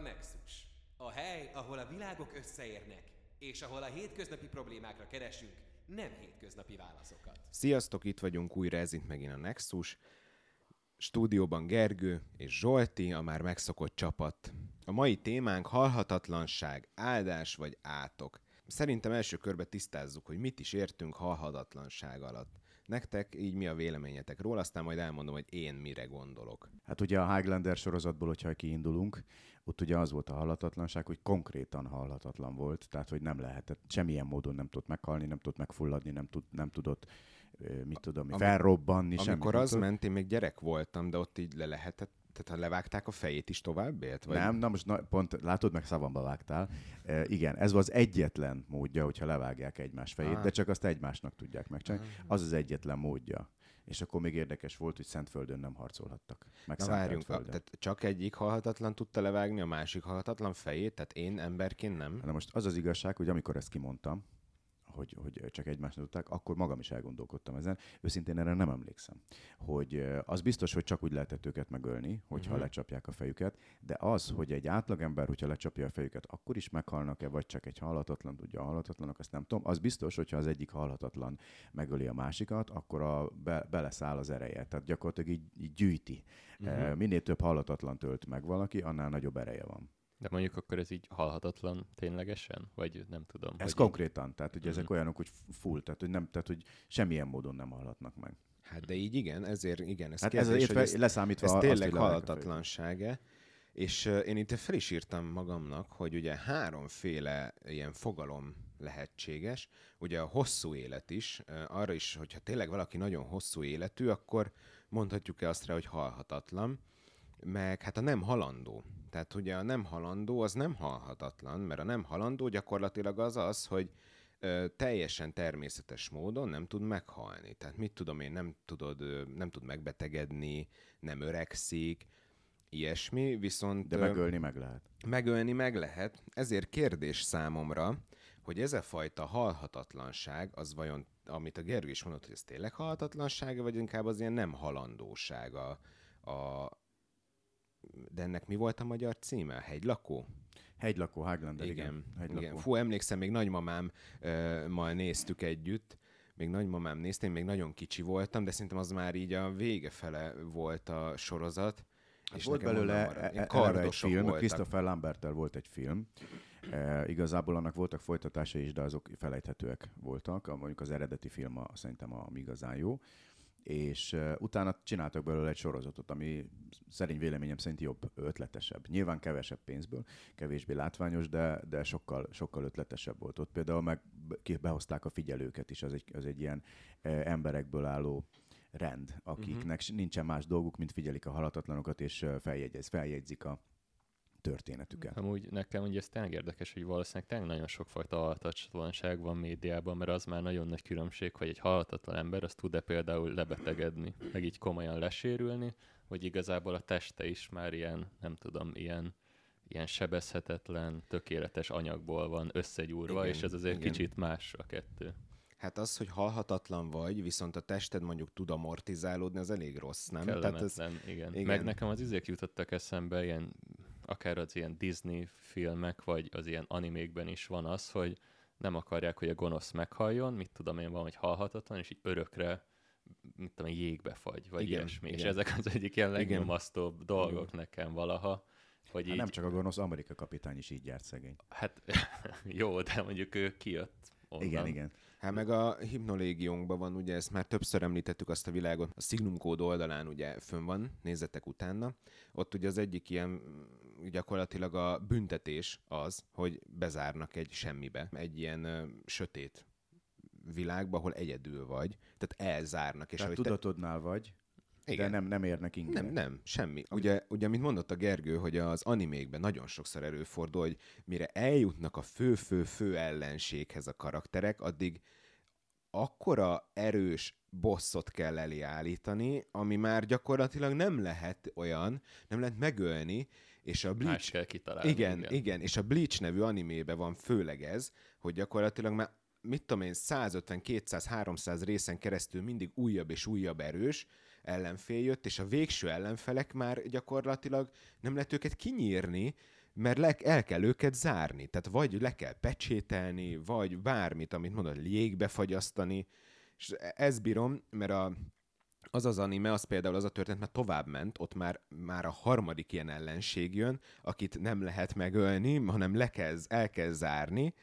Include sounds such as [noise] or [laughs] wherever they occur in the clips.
A Nexus. A hely, ahol a világok összeérnek, és ahol a hétköznapi problémákra keresünk nem hétköznapi válaszokat. Sziasztok, itt vagyunk újra, ez itt megint a Nexus. Stúdióban Gergő és Zsolti, a már megszokott csapat. A mai témánk halhatatlanság, áldás vagy átok. Szerintem első körbe tisztázzuk, hogy mit is értünk halhatatlanság alatt. Nektek így mi a véleményetek róla, aztán majd elmondom, hogy én mire gondolok. Hát ugye a Highlander sorozatból, hogyha kiindulunk, ott ugye az volt a halhatatlanság, hogy konkrétan halhatatlan volt, tehát hogy nem lehetett, semmilyen módon nem tudott meghalni, nem tudott megfulladni, nem, tud, nem tudott, mit tudom, Ami, felrobbanni. Amikor semmi, az ment, én még gyerek voltam, de ott így le lehetett tehát ha levágták a fejét is tovább élt? Vagy? Nem, na most na, pont látod, meg szavamba vágtál. E, igen, ez az egyetlen módja, hogyha levágják egymás fejét, ah. de csak azt egymásnak tudják megcsinálni. Ah. Az az egyetlen módja. És akkor még érdekes volt, hogy Szentföldön nem harcolhattak. Meg Na várjunk, a, tehát csak egyik halhatatlan tudta levágni a másik halhatatlan fejét, tehát én emberként nem. Na most az az igazság, hogy amikor ezt kimondtam, hogy, hogy csak egymásnak tudták, akkor magam is elgondolkodtam ezen. Őszintén erre nem emlékszem. Hogy az biztos, hogy csak úgy lehetett őket megölni, hogyha uh-huh. lecsapják a fejüket, de az, hogy egy átlagember, hogyha lecsapja a fejüket, akkor is meghalnak-e, vagy csak egy halhatatlan tudja a halhatatlanok, azt nem tudom. Az biztos, hogyha az egyik halhatatlan megöli a másikat, akkor a, be, beleszáll az ereje. Tehát gyakorlatilag így, így gyűjti. Uh-huh. Minél több halhatatlan tölt meg valaki, annál nagyobb ereje van. De mondjuk akkor ez így halhatatlan ténylegesen? Vagy nem tudom? Ez konkrétan, így... tehát hogy ezek mm-hmm. olyanok, hogy full, tehát hogy, nem, tehát hogy semmilyen módon nem halhatnak meg. Hát de így igen, ezért igen. Ez hát kérdés, ez, ez, leszámítva ez tényleg halhatatlansága. És uh, én itt fel is írtam magamnak, hogy ugye háromféle ilyen fogalom lehetséges. Ugye a hosszú élet is, uh, arra is, hogyha tényleg valaki nagyon hosszú életű, akkor mondhatjuk-e azt rá, hogy halhatatlan meg hát a nem halandó. Tehát ugye a nem halandó az nem halhatatlan, mert a nem halandó gyakorlatilag az az, hogy ö, teljesen természetes módon nem tud meghalni. Tehát mit tudom én, nem, tudod, ö, nem tud megbetegedni, nem öregszik, ilyesmi, viszont... De megölni meg lehet. Megölni meg lehet. Ezért kérdés számomra, hogy ez a fajta halhatatlanság, az vajon, amit a Gergő is mondott, hogy ez tényleg halhatatlansága, vagy inkább az ilyen nem halandósága a, de ennek mi volt a magyar címe? Hegylakó? Hegylakó, Highlander, igen. igen. Hegylakó. igen. Fú, emlékszem, még nagymamám uh, mal néztük együtt, még nagymamám nézte, én még nagyon kicsi voltam, de szerintem az már így a vége fele volt a sorozat. Hát és volt belőle e- e- egy film, voltak. Christopher Lambertel volt egy film, e, igazából annak voltak folytatásai is, de azok felejthetőek voltak. Mondjuk az eredeti film a, szerintem a, igazán jó és utána csináltak belőle egy sorozatot, ami szerint véleményem szerint jobb, ötletesebb. Nyilván kevesebb pénzből, kevésbé látványos, de, de sokkal, sokkal ötletesebb volt ott. Például meg behozták a figyelőket is, az egy, az egy ilyen emberekből álló rend, akiknek uh-huh. nincsen más dolguk, mint figyelik a halatatlanokat, és feljegyez, feljegyzik a, történetüket. Amúgy nekem ugye ez tényleg érdekes, hogy valószínűleg tényleg nagyon sokfajta halhatatlanság van médiában, mert az már nagyon nagy különbség, hogy egy halhatatlan ember az tud-e például lebetegedni, meg így komolyan lesérülni, hogy igazából a teste is már ilyen, nem tudom, ilyen ilyen sebezhetetlen, tökéletes anyagból van összegyúrva, igen, és ez azért igen. kicsit más a kettő. Hát az, hogy halhatatlan vagy, viszont a tested mondjuk tud amortizálódni, az elég rossz, nem? Tehát ez, igen. igen. Meg nekem az izék jutottak eszembe, ilyen akár az ilyen Disney filmek, vagy az ilyen animékben is van az, hogy nem akarják, hogy a gonosz meghalljon, mit tudom én, van, hogy halhatatlan, és így örökre mit tudom, jégbe fagy, vagy igen, ilyesmi. Igen. És ezek az egyik ilyen legnyomasztóbb dolgok igen. nekem valaha. Hogy hát így... Nem csak a gonosz Amerika kapitány is így járt szegény. Hát [laughs] jó, de mondjuk ő kijött onnan. Igen, igen. Hát meg a hipnolégiónkban van, ugye ezt már többször említettük azt a világot, a Signum kód oldalán ugye fönn van, nézzetek utána. Ott ugye az egyik ilyen gyakorlatilag a büntetés az, hogy bezárnak egy semmibe, egy ilyen ö, sötét világba, ahol egyedül vagy, tehát elzárnak. És tehát tudatodnál te... vagy, igen. De nem, nem érnek inkább. Nem, nem, semmi. Ugye, ugye, mint mondott a Gergő, hogy az animékben nagyon sokszor előfordul, hogy mire eljutnak a fő-fő-fő ellenséghez a karakterek, addig akkora erős bosszot kell elé állítani, ami már gyakorlatilag nem lehet olyan, nem lehet megölni, és a Bleach... Más kell kitalálni. Igen, igen, igen, és a Bleach nevű animébe van főleg ez, hogy gyakorlatilag már mit tudom én, 150, 200, 300 részen keresztül mindig újabb és újabb erős ellenfél jött, és a végső ellenfelek már gyakorlatilag nem lehet őket kinyírni, mert le, el kell őket zárni. Tehát vagy le kell pecsételni, vagy bármit, amit mondod, jégbe fagyasztani. És ezt bírom, mert a, az az anime, az például az a történet, mert tovább ment, ott már, már a harmadik ilyen ellenség jön, akit nem lehet megölni, hanem le kell, el kell zárni,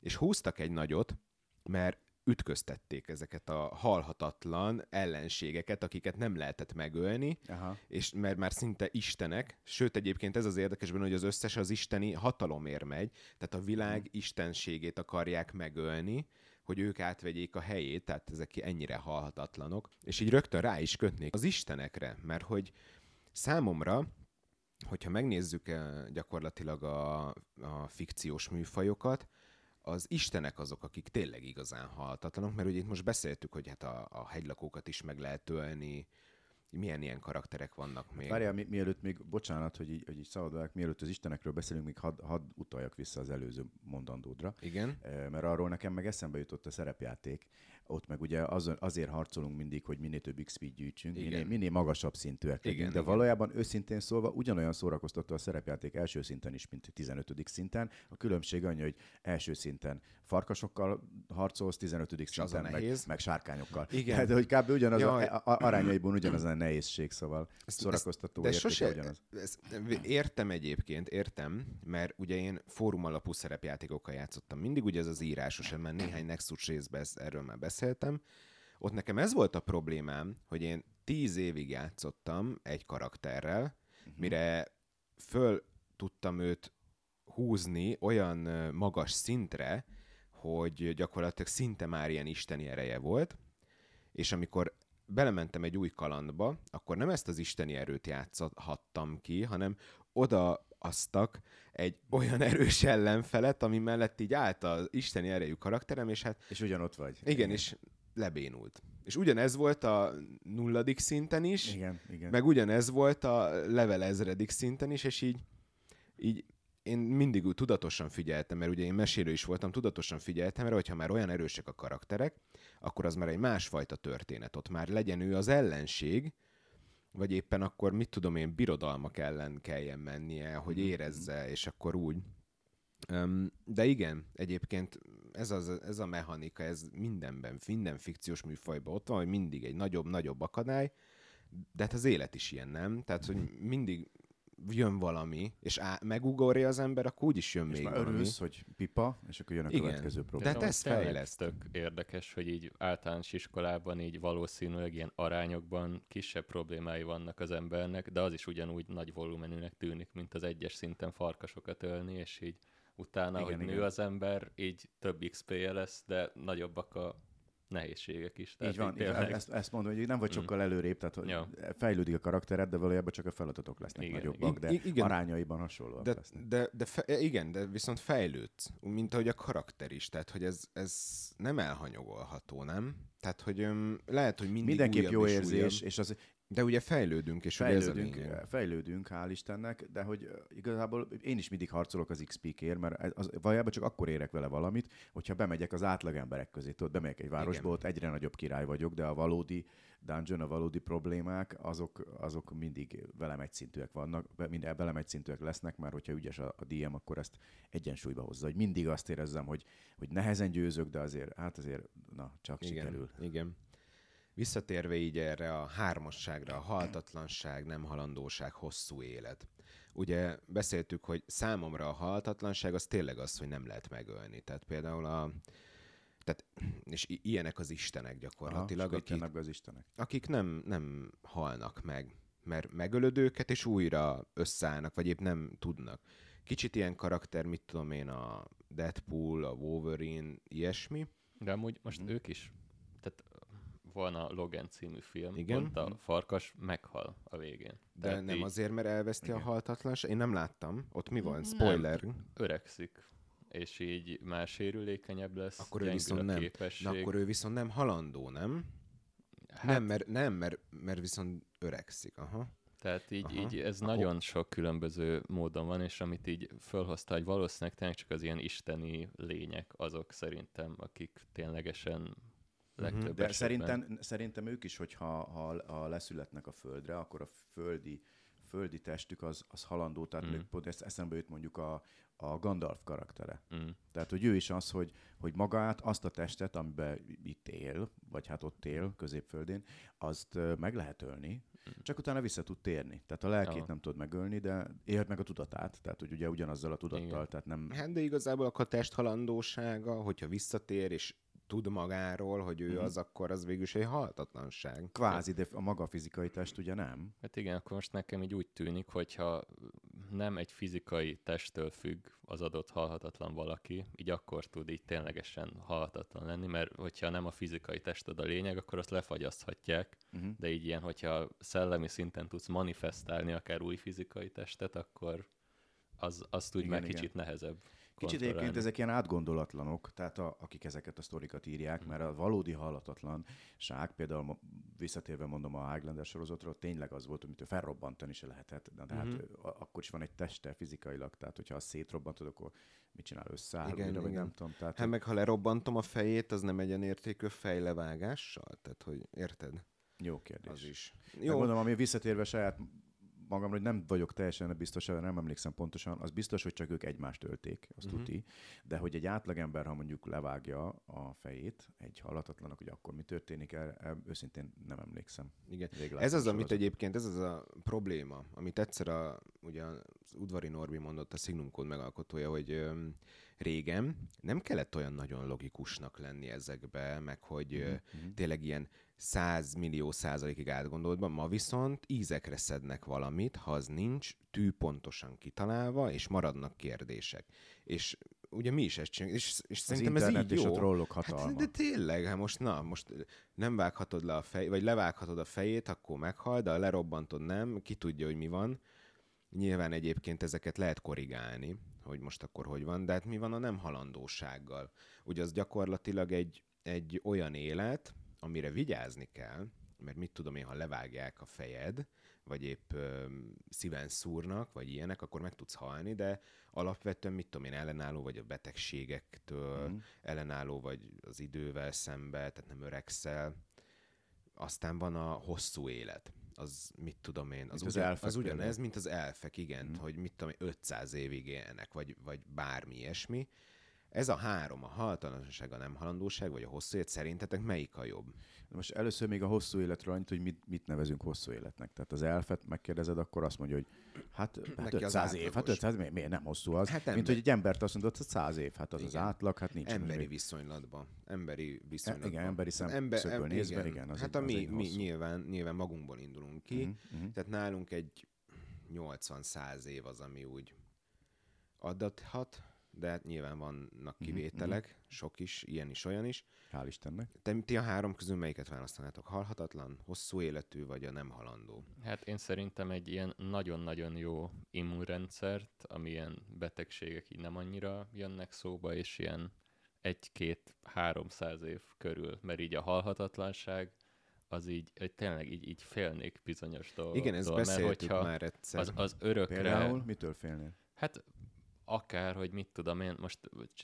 és húztak egy nagyot, mert ütköztették ezeket a halhatatlan ellenségeket, akiket nem lehetett megölni, Aha. és mert már szinte istenek, sőt egyébként ez az érdekes benne, hogy az összes az isteni hatalomért megy, tehát a világ hmm. istenségét akarják megölni, hogy ők átvegyék a helyét, tehát ezek ennyire halhatatlanok, és így rögtön rá is kötnék az istenekre, mert hogy számomra, hogyha megnézzük eh, gyakorlatilag a, a fikciós műfajokat, az istenek azok, akik tényleg igazán halhatatlanok, mert ugye itt most beszéltük, hogy hát a, a hegylakókat is meg lehet ölni, milyen ilyen karakterek vannak még. Várjál, mi, mielőtt még, bocsánat, hogy így, hogy így szabadulják, mielőtt az istenekről beszélünk, még hadd had utaljak vissza az előző mondandódra. Igen. Eh, mert arról nekem meg eszembe jutott a szerepjáték, ott meg ugye az, azért harcolunk mindig, hogy minél több XP gyűjtsünk, minél, minél magasabb szintűek legyünk, igen, de igen. valójában őszintén szólva ugyanolyan szórakoztató a szerepjáték első szinten is, mint 15. szinten. A különbség annyi, hogy első szinten farkasokkal harcolsz, 15. szinten meg, meg sárkányokkal. Igen. De hogy kb. ugyanaz ja, a, a, arányaiban ugyanaz a nehézség, szóval ezt, szórakoztató de sose, ugyanaz. Ezt, értem egyébként, értem, mert ugye én fórum alapú szerepjátékokkal játszottam. Mindig ugye ez az írásos, mert néhány Nexus részben erről már beszél beszéltem, ott nekem ez volt a problémám, hogy én tíz évig játszottam egy karakterrel, uh-huh. mire föl tudtam őt húzni olyan magas szintre, hogy gyakorlatilag szinte már ilyen isteni ereje volt, és amikor belementem egy új kalandba, akkor nem ezt az isteni erőt játszhattam ki, hanem oda aztak egy olyan [laughs] erős ellenfelet, ami mellett így állt az isteni erejű karakterem, és hát... És ugyanott vagy. Igen, és lebénult. És ugyanez volt a nulladik szinten is, igen, igen. meg ugyanez volt a level ezredik szinten is, és így, így én mindig úgy tudatosan figyeltem, mert ugye én mesélő is voltam, tudatosan figyeltem, mert hogyha már olyan erősek a karakterek, akkor az már egy másfajta történet. Ott már legyen ő az ellenség, vagy éppen akkor mit tudom én, birodalmak ellen kelljen mennie, hogy mhm. érezze, és akkor úgy. De igen, egyébként ez, az, ez a mechanika, ez mindenben, minden fikciós műfajban ott van, hogy mindig egy nagyobb-nagyobb akadály, de hát az élet is ilyen, nem? Tehát, hogy mindig jön valami, és á, megugorja az ember, akkor úgyis jön és még már valami. örülsz, hogy pipa, és akkor jön a Igen. következő probléma. De hát ez fejleszt. Tök érdekes, hogy így általános iskolában így valószínűleg ilyen arányokban kisebb problémái vannak az embernek, de az is ugyanúgy nagy volumenűnek tűnik, mint az egyes szinten farkasokat ölni, és így utána, igen, hogy igen. nő az ember, így több XP-je lesz, de nagyobbak a nehézségek is. Tehát így van, tényleg... ezt, ezt mondom, hogy nem vagy mm. sokkal előrébb, tehát hogy ja. fejlődik a karaktered, de valójában csak a feladatok lesznek igen, nagyobbak, de igen. arányaiban hasonlóak de, lesznek. De, de fe, igen, de viszont fejlődsz, mint ahogy a karakter is, tehát hogy ez, ez nem elhanyagolható, nem? Tehát, hogy öm, lehet, hogy mindig Mindenképp jó érzés, újabb. és az de ugye fejlődünk, és fejlődünk, ugye ez a fejlődünk, hál' Istennek, de hogy igazából én is mindig harcolok az XP-kért, mert az, valójában csak akkor érek vele valamit, hogyha bemegyek az átlag emberek közé. Tudod, bemegyek egy városba, ott egyre nagyobb király vagyok, de a valódi dungeon, a valódi problémák, azok, azok mindig velem egyszintűek vannak, mind velem egyszintűek lesznek, mert hogyha ügyes a, a DM, akkor ezt egyensúlyba hozza, hogy mindig azt érezzem, hogy, hogy nehezen győzök, de azért, hát azért, na, csak igen, sikerül. Igen. Visszatérve így erre a hármasságra, a haltatlanság, nem halandóság, hosszú élet. Ugye beszéltük, hogy számomra a haltatlanság az tényleg az, hogy nem lehet megölni. Tehát például a, tehát, és ilyenek az istenek gyakorlatilag, Aha, akik, az istenek. akik nem, nem halnak meg, mert megölöd őket, és újra összeállnak, vagy épp nem tudnak. Kicsit ilyen karakter, mit tudom én, a Deadpool, a Wolverine, ilyesmi. De amúgy most mm. ők is van a Logan című film, Igen? Pont a farkas meghal a végén. De Tehát nem így... azért, mert elveszti Igen. a haltatlanság? Én nem láttam. Ott mi van? Spoiler. Nem, öregszik és így már sérülékenyebb lesz, akkor ő viszont nem. Képesség. Na, akkor ő viszont nem halandó, nem? Hát... Nem, mert, nem mert, mert viszont öregszik. Aha. Tehát így, Aha. így ez Akkor... nagyon sok különböző módon van, és amit így fölhozta, hogy valószínűleg tényleg csak az ilyen isteni lények azok szerintem, akik ténylegesen legtöbb De szerintem, szerintem ők is, hogyha ha, ha leszületnek a földre, akkor a földi földi testük az, az halandó, tehát mm. pont ezt eszembe jut mondjuk a, a Gandalf karaktere. Mm. Tehát, hogy ő is az, hogy, hogy magát, azt a testet, amiben itt él, vagy hát ott él, középföldén, azt meg lehet ölni, mm. csak utána vissza tud térni. Tehát a lelkét ja. nem tud megölni, de élt meg a tudatát, tehát hogy ugye ugyanazzal a tudattal, Igen. tehát nem... Hát de igazából a test halandósága, hogyha visszatér, és tud magáról, hogy ő mm. az, akkor az végül is egy halhatatlanság. Kvázi, de a maga fizikai test ugye nem? Hát igen, akkor most nekem így úgy tűnik, hogyha nem egy fizikai testtől függ az adott halhatatlan valaki, így akkor tud így ténylegesen halhatatlan lenni, mert hogyha nem a fizikai tested a lényeg, akkor azt lefagyaszthatják, uh-huh. de így ilyen, hogyha szellemi szinten tudsz manifestálni akár új fizikai testet, akkor az, azt úgy igen, már igen. kicsit nehezebb. Kicsit egyébként ezek ilyen átgondolatlanok, tehát a, akik ezeket a sztorikat írják, mm. mert a valódi hallatatlan ság, például visszatérve mondom a Highlander sorozatról, tényleg az volt, amit felrobbantani se lehetett, de hát mm-hmm. akkor is van egy teste fizikailag, tehát hogyha azt szétrobbantod, akkor mit csinál összeáll, igen, újra, igen. nem tudom. Tehát, hát meg ha lerobbantom a fejét, az nem egyenértékű fejlevágással? Tehát, hogy érted? Jó kérdés. Az is. Jó. Mondom, ami visszatérve saját magamra, hogy nem vagyok teljesen biztos, nem emlékszem pontosan, az biztos, hogy csak ők egymást ölték, azt uh-huh. tuti, de hogy egy átlagember, ha mondjuk levágja a fejét egy halatatlanak, hogy akkor mi történik, el, el, őszintén nem emlékszem. Igen. Ez az, amit egyébként, ez az a probléma, amit egyszer a, ugye az udvari Norbi mondott, a Signum Code megalkotója, hogy öm, régen nem kellett olyan nagyon logikusnak lenni ezekbe, meg hogy uh-huh. tényleg ilyen 100 millió százalékig átgondoltban, ma viszont ízekre szednek valamit, ha az nincs tű pontosan kitalálva, és maradnak kérdések. És ugye mi is ezt csináljuk, és, és szerintem ez így és jó. a trollok hatalma. Hát, de tényleg, hát most na, most nem vághatod le a fej, vagy levághatod a fejét, akkor meghal, de ha lerobbantod nem, ki tudja, hogy mi van. Nyilván egyébként ezeket lehet korrigálni, hogy most akkor hogy van, de hát mi van a nem halandósággal? Ugye az gyakorlatilag egy, egy olyan élet, amire vigyázni kell, mert mit tudom én, ha levágják a fejed, vagy épp ö, szíven szúrnak, vagy ilyenek, akkor meg tudsz halni, de alapvetően mit tudom én, ellenálló vagy a betegségektől, mm. ellenálló vagy az idővel szembe, tehát nem öregszel. Aztán van a hosszú élet. Az mit tudom én, az, ugyan, az, az ugyanez, mint az elfek, igen, mm. hogy mit tudom én, 500 évig élnek, vagy, vagy bármi ilyesmi. Ez a három, a haltalanság, a nem halandóság, vagy a hosszú élet, szerintetek melyik a jobb? Most először még a hosszú életről annyit, hogy mit, mit nevezünk hosszú életnek. Tehát az elfet megkérdezed, akkor azt mondja, hogy hát, [clears throat] hát 500 év, hát 500 miért, miért nem hosszú az? Hát Mint hogy egy embert azt mondod, hogy 100 év, hát az igen. az átlag, hát nincs. Emberi még. viszonylatban. Emberi viszonylatban. E, igen, emberi szemszögből Ember, nézve, igen. igen az hát egy, a mi, mi nyilván, nyilván magunkból indulunk ki, uh-huh, uh-huh. tehát nálunk egy 80-100 év az, ami úgy adathat, de hát nyilván vannak mhm, kivételek, mm-hmm. sok is, ilyen is, olyan is. Hál' Istennek. Te, ti a három közül melyiket választanátok? Halhatatlan, hosszú életű, vagy a nem halandó? Hát én szerintem egy ilyen nagyon-nagyon jó immunrendszert, amilyen betegségek így nem annyira jönnek szóba, és ilyen egy-két-háromszáz év körül, mert így a halhatatlanság az így, hogy tényleg így, így félnék bizonyos dolgoktól. Igen, ezt beszéltük mert már egyszer. Az, az örökre... Például mitől félnél? Hát akár, hogy mit tudom én, most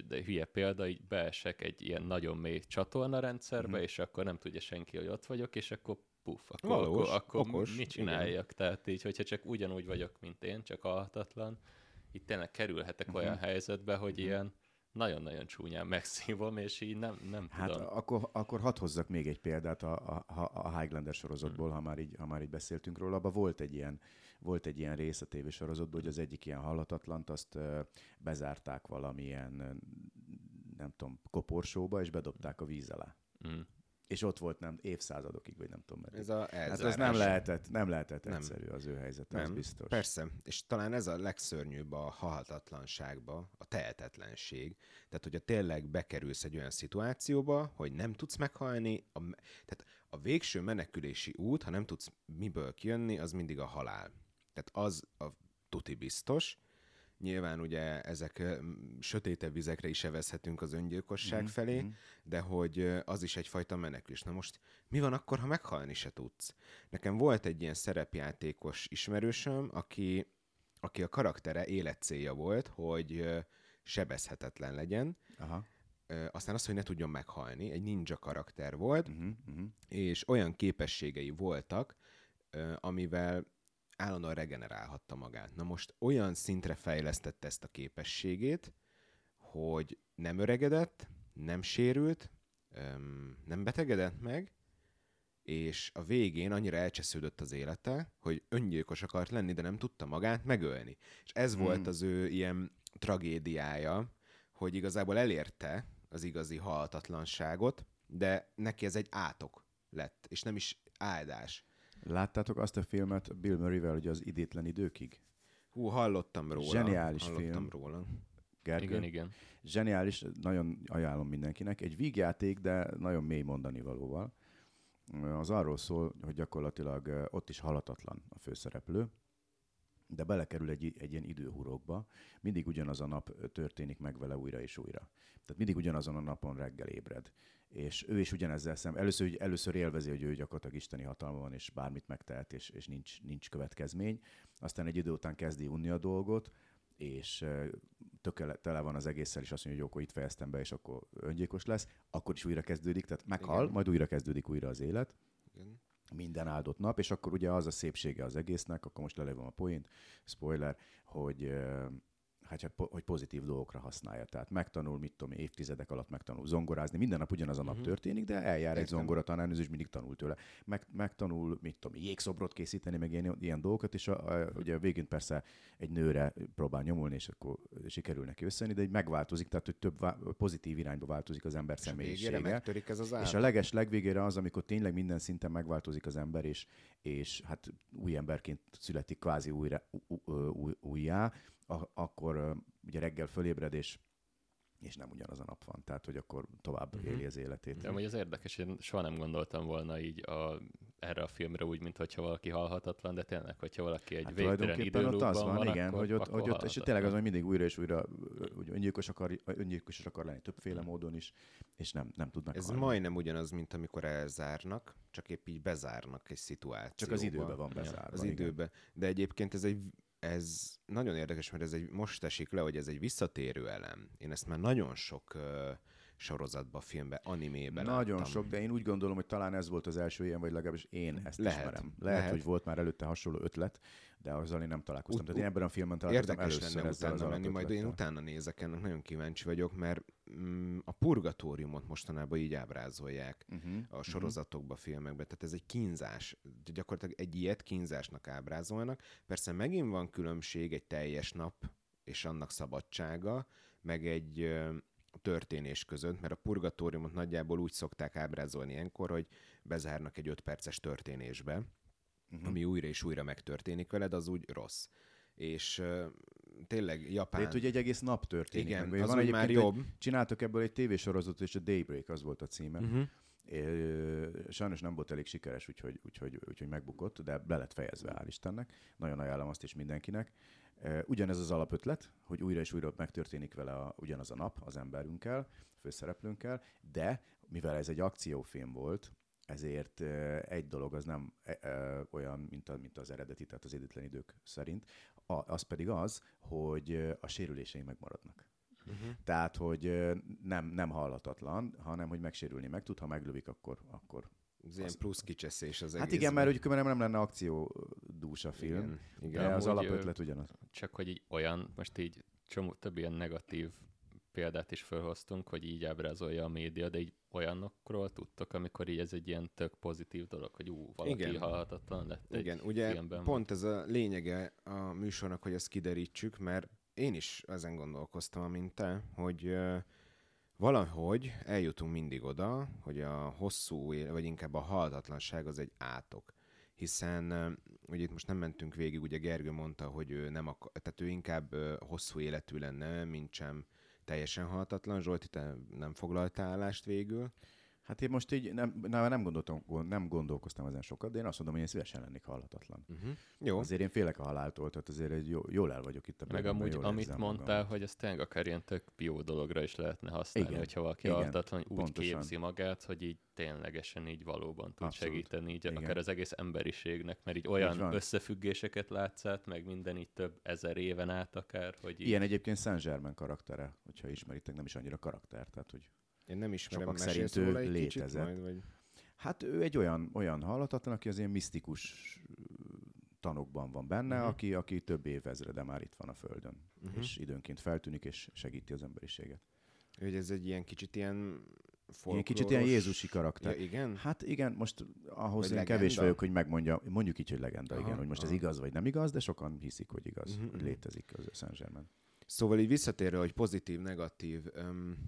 de hülye példa, így beesek egy ilyen nagyon mély csatornarendszerbe, mm-hmm. és akkor nem tudja senki, hogy ott vagyok, és akkor puf, akkor, Valós, akkor, akkor okos, mit csináljak? Igen. Tehát így, hogyha csak ugyanúgy vagyok, mint én, csak alhatatlan, itt tényleg kerülhetek mm-hmm. olyan helyzetbe, hogy mm-hmm. ilyen nagyon-nagyon csúnyán megszívom, és így nem, nem hát tudom. Akkor, akkor hadd hozzak még egy példát a, a, a Highlander sorozatból, mm. ha, már így, ha már így beszéltünk róla. Abban volt egy ilyen volt egy ilyen rész a tévésorozatban, hogy az egyik ilyen hallatatlant, azt bezárták valamilyen, nem tudom, koporsóba, és bedobták a víz alá. Mm. És ott volt nem évszázadokig, vagy nem tudom. Mert ez a hát ez nem lehetett, nem lehetett nem. egyszerű az ő helyzete, nem. az biztos. Persze, és talán ez a legszörnyűbb a halhatatlanságba, a tehetetlenség. Tehát, hogyha tényleg bekerülsz egy olyan szituációba, hogy nem tudsz meghalni, a, tehát a végső menekülési út, ha nem tudsz miből kijönni, az mindig a halál. Tehát az a tuti biztos. Nyilván ugye ezek sötétebb vizekre is evezhetünk az öngyilkosság mm-hmm. felé, mhm. de hogy az is egyfajta menekülés. Na most mi van akkor, ha meghalni se tudsz? Nekem volt egy ilyen szerepjátékos ismerősöm, aki, aki a karaktere életcélja volt, hogy sebezhetetlen legyen. Aha. Aztán az, hogy ne tudjon meghalni. Egy ninja karakter volt, uh-huh, uh-huh. és olyan képességei voltak, amivel állandóan regenerálhatta magát. Na most olyan szintre fejlesztette ezt a képességét, hogy nem öregedett, nem sérült, nem betegedett meg, és a végén annyira elcsesződött az élete, hogy öngyilkos akart lenni, de nem tudta magát megölni. És ez hmm. volt az ő ilyen tragédiája, hogy igazából elérte az igazi halhatatlanságot, de neki ez egy átok lett, és nem is áldás. Láttátok azt a filmet Bill Murray-vel, hogy az idétlen időkig? Hú, hallottam róla. Zseniális hallottam film. róla. Gergő? Igen, igen. Zseniális, nagyon ajánlom mindenkinek. Egy vígjáték, de nagyon mély mondani valóval. Az arról szól, hogy gyakorlatilag ott is halatatlan a főszereplő, de belekerül egy, egy ilyen időhurokba, mindig ugyanaz a nap történik meg vele újra és újra. Tehát mindig ugyanazon a napon reggel ébred. És ő is ugyanezzel szem. Először, először élvezi, hogy ő gyakorlatilag isteni hatalma van, és bármit megtehet, és, és nincs, nincs következmény. Aztán egy idő után kezdi unni a dolgot, és tökéle, tele van az egésszel, és azt mondja, hogy akkor itt fejeztem be, és akkor öngyilkos lesz, akkor is újra kezdődik, tehát meghal, Igen. majd újra kezdődik újra az élet. Igen. Minden áldott nap, és akkor ugye az a szépsége az egésznek, akkor most lelevem a point, spoiler, hogy hát, hogy pozitív dolgokra használja. Tehát megtanul, mit tudom, évtizedek alatt megtanul zongorázni. Minden nap ugyanaz a nap uh-huh. történik, de eljár Értem. egy zongora tanárnő, és mindig tanul tőle. Meg, megtanul, mit tudom, jégszobrot készíteni, meg ilyen, ilyen dolgokat, és a, a, ugye a végén persze egy nőre próbál nyomulni, és akkor sikerül neki összejönni, de egy megváltozik, tehát hogy több vá- pozitív irányba változik az ember és személyisége. ez az És a leges legvégére az, amikor tényleg minden szinten megváltozik az ember, és, és hát új emberként születik kvázi újra, új, újjá, akkor ugye reggel fölébred, és és nem ugyanaz a nap van, tehát hogy akkor tovább uh-huh. éli az életét. De hogy az érdekes, én soha nem gondoltam volna így a, erre a filmre úgy, mint hogyha valaki halhatatlan, de tényleg, hogyha valaki egy hát végtelen időlúpban ott az van, van igen, akkor, hogy ott, hogy ott és tényleg az, hogy mindig újra és újra úgy öngyilkos akar, öngyilkos akar lenni többféle uh-huh. módon is, és nem, nem tud meghalni. Ez majdnem ugyanaz, mint amikor elzárnak, csak épp így bezárnak egy szituációba. Csak az időben van bezárva. Az igen. időben. De egyébként ez egy ez nagyon érdekes, mert ez egy, most esik le, hogy ez egy visszatérő elem. Én ezt már nagyon sok sorozatba, filmbe, animében Nagyon láttam. sok, de én úgy gondolom, hogy talán ez volt az első ilyen, vagy legalábbis én ezt lehet, ismerem. Lehet, lehet, hogy volt már előtte hasonló ötlet, de azzal én nem találkoztam. Ut- Tehát én ebben a filmben találkoztam Érdekes először lenne ezzel utána menni, majd én utána nézek ennek, nagyon kíváncsi vagyok, mert mm, a purgatóriumot mostanában így ábrázolják uh-huh, a sorozatokba, uh-huh. filmekbe, tehát ez egy kínzás. Gyakorlatilag egy ilyet kínzásnak ábrázolnak. Persze megint van különbség egy teljes nap és annak szabadsága, meg egy történés között, mert a purgatóriumot nagyjából úgy szokták ábrázolni ilyenkor, hogy bezárnak egy öt perces történésbe, uh-huh. ami újra és újra megtörténik veled, az úgy rossz. És uh, tényleg Japán... De hogy egy egész nap történik Igen, meg. az van már jobb. Egy, csináltak ebből egy tévésorozatot, és a Daybreak az volt a címe. Uh-huh. É, sajnos nem volt elég sikeres, úgyhogy, úgyhogy, úgyhogy megbukott, de be lett fejezve, hál' Istennek. Nagyon ajánlom azt is mindenkinek. Ugyanez az alapötlet, hogy újra és újra megtörténik vele a, ugyanaz a nap az emberünkkel, főszereplőnkkel, de mivel ez egy akciófilm volt, ezért egy dolog az nem olyan, mint, a, mint az eredeti, tehát az egyetlen idők szerint, az pedig az, hogy a sérülései megmaradnak. Uh-huh. Tehát, hogy nem, nem hallatatlan, hanem hogy megsérülni meg tud, ha meglövik, akkor, akkor az ilyen plusz kicseszés az Hát egész igen, mert hogy nem, nem lenne akciódús a film, igen, igen. de az alapötlet ugyanaz. Csak hogy így olyan, most így csomó több ilyen negatív példát is felhoztunk, hogy így ábrázolja a média, de így olyanokról tudtok, amikor így ez egy ilyen tök pozitív dolog, hogy ú, valaki Igen. halhatatlan lett Igen, ugye filmben. pont ez a lényege a műsornak, hogy ezt kiderítsük, mert én is ezen gondolkoztam, mint te, hogy uh, valahogy eljutunk mindig oda, hogy a hosszú, éle, vagy inkább a halhatatlanság az egy átok. Hiszen ugye itt most nem mentünk végig, ugye Gergő mondta, hogy ő nem akar, tehát ő inkább hosszú életű lenne, mint sem teljesen halhatatlan. Zsolti, te nem foglaltál állást végül. Hát én most így nem, nem, nem, gondoltam, nem gondolkoztam ezen sokat, de én azt mondom, hogy én szívesen lennék halhatatlan. Uh-huh. Jó. Azért én félek a haláltól, tehát azért egy jó, jól el vagyok itt a Meg amúgy, amit mondtál, magam. hogy ez tényleg akár ilyen tök jó dologra is lehetne használni, Igen. hogyha valaki Igen. halhatatlan, úgy Pontosan. képzi magát, hogy így ténylegesen így valóban tud Abszolút. segíteni, így Igen. akár az egész emberiségnek, mert így olyan így összefüggéseket látszát, meg minden így több ezer éven át akár, hogy így... Ilyen egyébként Saint Germain karaktere, hogyha ismeritek, nem is annyira karakter, tehát hogy én nem ismerem, Sokak szerint ő létezett. Majd, vagy... Hát ő egy olyan, olyan halhatatlan, aki az ilyen misztikus tanokban van benne, uh-huh. aki, aki több évezrede már itt van a Földön, uh-huh. és időnként feltűnik, és segíti az emberiséget. Hogy ez egy ilyen kicsit ilyen folklóros... Ilyen kicsit ilyen Jézusi karakter. Ja, igen? Hát igen, most ahhoz vagy én kevés vagyok, hogy megmondja, mondjuk így, hogy legenda, aha, igen, hogy most aha. ez igaz vagy nem igaz, de sokan hiszik, hogy igaz, uh-huh. hogy létezik az Saint Germain. Szóval így visszatérve, hogy pozitív, negatív, öm,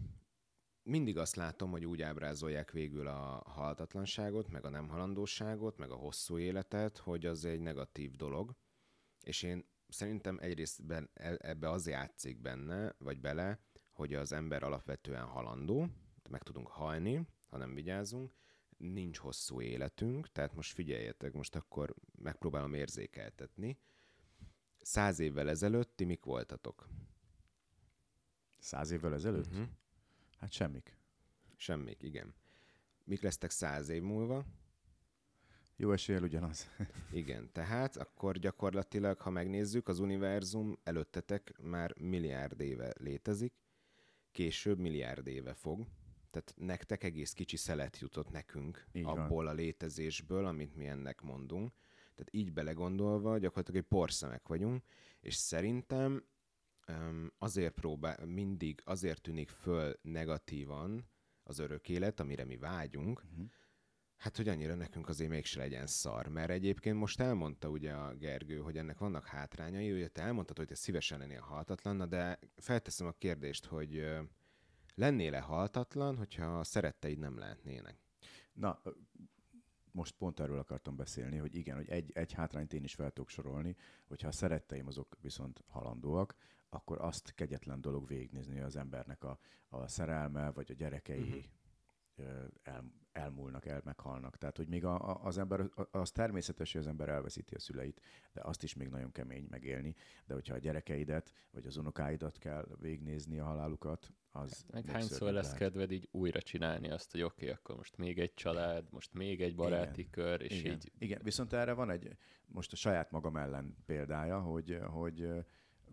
mindig azt látom, hogy úgy ábrázolják végül a halhatatlanságot, meg a nem halandóságot, meg a hosszú életet, hogy az egy negatív dolog. És én szerintem egyrészt e, ebbe az játszik benne, vagy bele, hogy az ember alapvetően halandó, meg tudunk halni, ha nem vigyázunk, nincs hosszú életünk, tehát most figyeljetek, most akkor megpróbálom érzékeltetni. Száz évvel ezelőtt ti mik voltatok? Száz évvel ezelőtt? Uh-huh. Hát semmik. Semmik, igen. Mik lesztek száz év múlva? Jó eséllyel ugyanaz. [laughs] igen, tehát akkor gyakorlatilag, ha megnézzük, az univerzum előttetek már milliárd éve létezik, később milliárd éve fog, tehát nektek egész kicsi szelet jutott nekünk így abból van. a létezésből, amit mi ennek mondunk. Tehát így belegondolva gyakorlatilag egy porszemek vagyunk, és szerintem azért próbál, mindig azért tűnik föl negatívan az örök élet, amire mi vágyunk, uh-huh. hát hogy annyira nekünk azért mégse legyen szar. Mert egyébként most elmondta ugye a Gergő, hogy ennek vannak hátrányai, ugye te elmondtad, hogy te szívesen lennél haltatlan, de felteszem a kérdést, hogy lennél-e haltatlan, hogyha a szeretteid nem lehetnének? Na, most pont erről akartam beszélni, hogy igen, hogy egy, egy hátrányt én is fel tudok sorolni, hogyha a szeretteim azok viszont halandóak, akkor azt kegyetlen dolog végignézni, az embernek a, a szerelme, vagy a gyerekei uh-huh. el, elmúlnak, el meghalnak. Tehát, hogy még a, a, az ember, az természetes, hogy az ember elveszíti a szüleit, de azt is még nagyon kemény megélni. De hogyha a gyerekeidet, vagy az unokáidat kell végignézni a halálukat, az... Meg hányszor lesz lehet. kedved így újra csinálni azt, hogy oké, okay, akkor most még egy család, most még egy baráti Igen. kör, és Igen. így... Igen, viszont erre van egy, most a saját magam ellen példája, hogy, hogy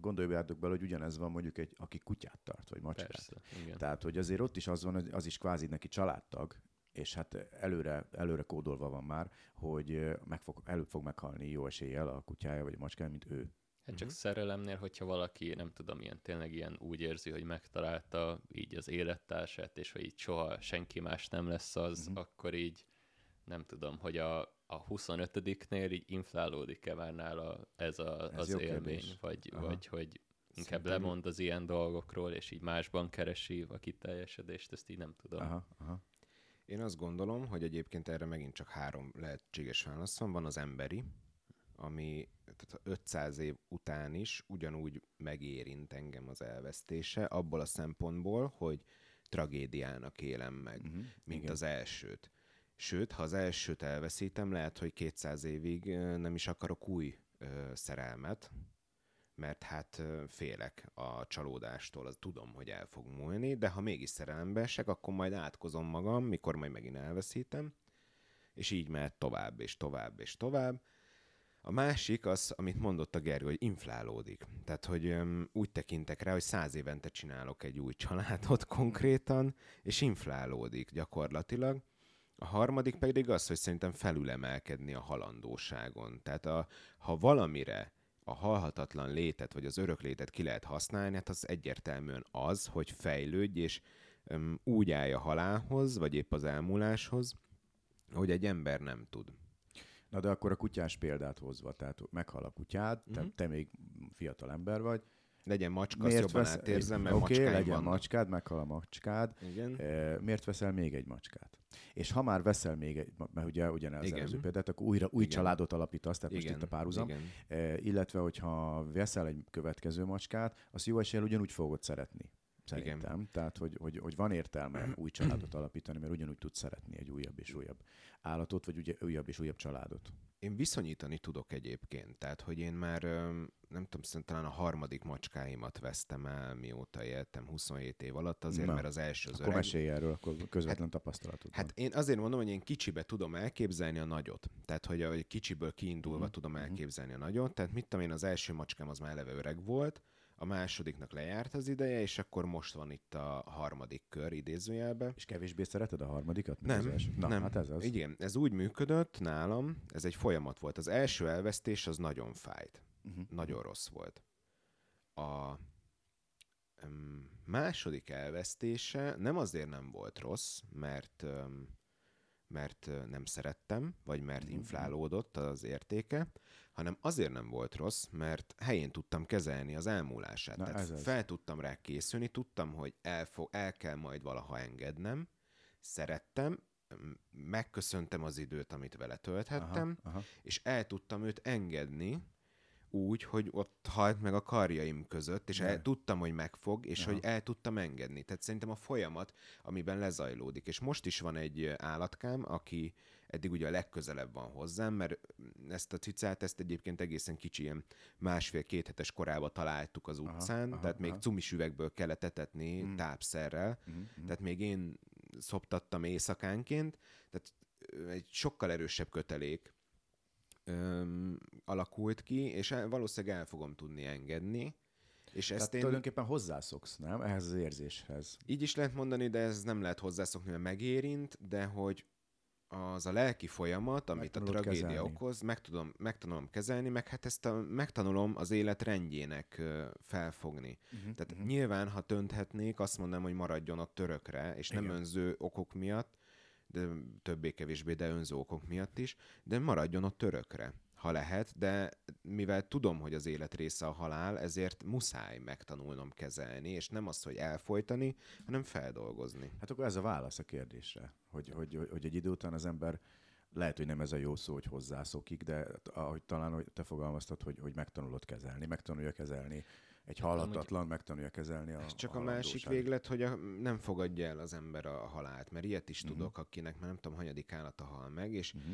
gondoljátok bele, hogy ugyanez van mondjuk egy, aki kutyát tart, vagy macskát. Persze, igen. Tehát, hogy azért ott is az van, az is kvázi neki családtag, és hát előre, előre kódolva van már, hogy meg fog, előbb fog meghalni jó eséllyel a kutyája vagy a macskája, mint ő. Hát csak uh-huh. szerelemnél, hogyha valaki, nem tudom, ilyen tényleg ilyen úgy érzi, hogy megtalálta így az élettársát, és hogy így soha senki más nem lesz az, uh-huh. akkor így nem tudom, hogy a, a 25-nél így inflálódik-e már nála ez, a, ez az élmény, kérdés. vagy, vagy hogy inkább Szerintem... lemond az ilyen dolgokról, és így másban keresi a kiteljesedést, ezt így nem tudom. Aha, aha. Én azt gondolom, hogy egyébként erre megint csak három lehetséges válasz van. Van az emberi, ami tehát 500 év után is ugyanúgy megérint engem az elvesztése, abból a szempontból, hogy tragédiának élem meg, uh-huh, mint igen. az elsőt. Sőt, ha az elsőt elveszítem, lehet, hogy 200 évig nem is akarok új szerelmet, mert hát félek a csalódástól, az tudom, hogy el fog múlni, de ha mégis szerelembe esek, akkor majd átkozom magam, mikor majd megint elveszítem, és így mehet tovább, és tovább, és tovább. A másik az, amit mondott a Gergő, hogy inflálódik. Tehát, hogy um, úgy tekintek rá, hogy száz évente csinálok egy új családot [laughs] konkrétan, és inflálódik gyakorlatilag. A harmadik pedig az, hogy szerintem felülemelkedni a halandóságon. Tehát a, ha valamire a halhatatlan létet, vagy az örök létet ki lehet használni, hát az egyértelműen az, hogy fejlődj, és um, úgy állj a halálhoz, vagy épp az elmúláshoz, hogy egy ember nem tud. Na de akkor a kutyás példát hozva, tehát meghal a kutyád, uh-huh. te, mhm. te még fiatal ember vagy, legyen macska, miért jobban vesz... átérzem, mert Oké, okay, legyen vannak. macskád, meghal a macskád. Igen. E, miért veszel még egy macskát? És ha már veszel még egy, mert ugye ugyanez Igen. előző példát, akkor újra új Igen. családot alapítasz, tehát Igen. most itt a párhuzam. Igen. E, illetve, hogyha veszel egy következő macskát, azt jó eséllyel ugyanúgy fogod szeretni. Szerintem. Igen. Tehát, hogy, hogy, hogy van értelme új családot alapítani, mert ugyanúgy tudsz szeretni egy újabb és újabb állatot, vagy ugye újabb és újabb családot. Én viszonyítani tudok egyébként, tehát hogy én már nem tudom, szerintem talán a harmadik macskáimat vesztem el, mióta éltem 27 év alatt, azért, Na, mert az első az akkor öreg... erről, akkor közvetlen hát, tapasztalatod Hát én azért mondom, hogy én kicsibe tudom elképzelni a nagyot. Tehát, hogy a kicsiből kiindulva uh-huh. tudom mhm. elképzelni a nagyot. Tehát mit tudom én, az első macskám az már eleve öreg volt, a másodiknak lejárt az ideje, és akkor most van itt a harmadik kör idézőjelbe. És kevésbé szereted a harmadikat? Nem, az Na, nem. Hát ez az. Igen, ez úgy működött nálam, ez egy folyamat volt. Az első elvesztés az nagyon fájt. Uh-huh. Nagyon rossz volt. A második elvesztése nem azért nem volt rossz, mert mert nem szerettem, vagy mert mhm. inflálódott az értéke, hanem azért nem volt rossz, mert helyén tudtam kezelni az elmúlását. Na, Tehát ez fel ez. tudtam rá készülni, tudtam, hogy el, fog, el kell majd valaha engednem, szerettem, megköszöntem az időt, amit vele tölthettem, aha, aha. és el tudtam őt engedni, úgy, hogy ott halt meg a karjaim között, és el, tudtam, hogy megfog, és Aha. hogy el tudtam engedni. Tehát szerintem a folyamat, amiben lezajlódik. És most is van egy állatkám, aki eddig ugye a legközelebb van hozzám, mert ezt a cicát, ezt egyébként egészen kicsi, ilyen másfél-két hetes korába találtuk az utcán, aha, tehát aha, még aha. cumis üvegből kellett etetni mm. tápszerrel, mm, mm. tehát még én szoptattam éjszakánként, tehát egy sokkal erősebb kötelék, öm, alakult ki, és valószínűleg el fogom tudni engedni. És Tehát ezt én... tulajdonképpen hozzászoksz, nem? Ehhez az érzéshez. Így is lehet mondani, de ez nem lehet hozzászokni, mert megérint, de hogy az a lelki folyamat, amit a tragédia kezelni. okoz, meg tudom, megtanulom kezelni, meg hát ezt a, megtanulom az élet rendjének felfogni. Uh-huh, Tehát uh-huh. nyilván, ha tönthetnék, azt mondanám, hogy maradjon a törökre, és Igen. nem önző okok miatt, de többé-kevésbé, de önző okok miatt is, de maradjon ott törökre, ha lehet, de mivel tudom, hogy az élet része a halál, ezért muszáj megtanulnom kezelni, és nem azt, hogy elfolytani, hanem feldolgozni. Hát akkor ez a válasz a kérdésre, hogy, hogy, hogy egy idő után az ember lehet, hogy nem ez a jó szó, hogy hozzászokik, de ahogy talán hogy te fogalmaztad, hogy, hogy megtanulod kezelni, megtanulja kezelni egy halhatatlan megtanulja kezelni a Ez csak a, a másik véglet, hogy a, nem fogadja el az ember a halált, mert ilyet is uh-huh. tudok, akinek már nem tudom, hanyadik állata hal meg, és uh-huh.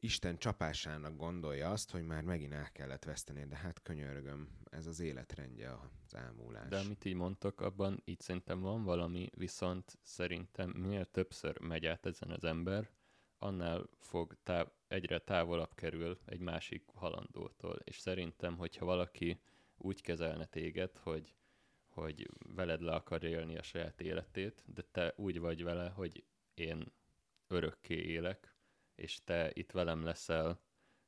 Isten csapásának gondolja azt, hogy már megint el kellett veszteni, de hát könyörgöm, ez az életrendje az elmúlás. De amit így mondtok, abban így szerintem van valami, viszont szerintem minél többször megy át ezen az ember, annál fog táv, egyre távolabb kerül egy másik halandótól. És szerintem, hogyha valaki úgy kezelne téged, hogy, hogy veled le akar élni a saját életét, de te úgy vagy vele, hogy én örökké élek, és te itt velem leszel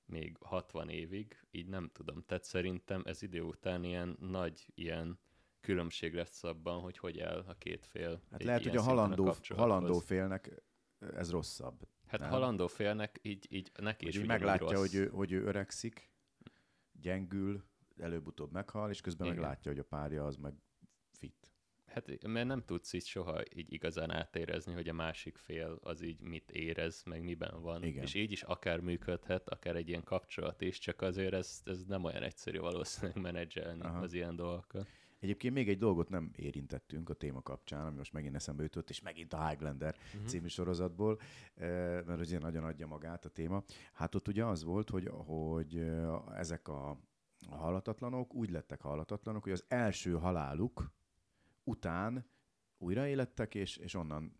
még 60 évig, így nem tudom. Tehát szerintem ez idő után ilyen nagy ilyen különbség lesz abban, hogy hogy el a két fél. Hát lehet, hogy a halandó, a halandó félnek ez rosszabb. Hát nem? halandó félnek így, így neki hogy is meglátja, hogy ő, hogy ő öregszik, gyengül, előbb-utóbb meghal, és közben Igen. meg látja, hogy a párja az meg fit. Hát, mert nem tudsz így soha így igazán átérezni, hogy a másik fél az így mit érez, meg miben van. Igen. És így is akár működhet, akár egy ilyen kapcsolat is, csak azért ez, ez nem olyan egyszerű valószínűleg menedzselni Aha. az ilyen dolgokat. Egyébként még egy dolgot nem érintettünk a téma kapcsán, ami most megint eszembe jutott, és megint a Highlander uh-huh. című sorozatból, eh, mert ugye nagyon adja magát a téma. Hát ott ugye az volt, hogy, hogy eh, ezek a a halatatlanok úgy lettek halatatlanok, hogy az első haláluk után újraélettek, és, és onnan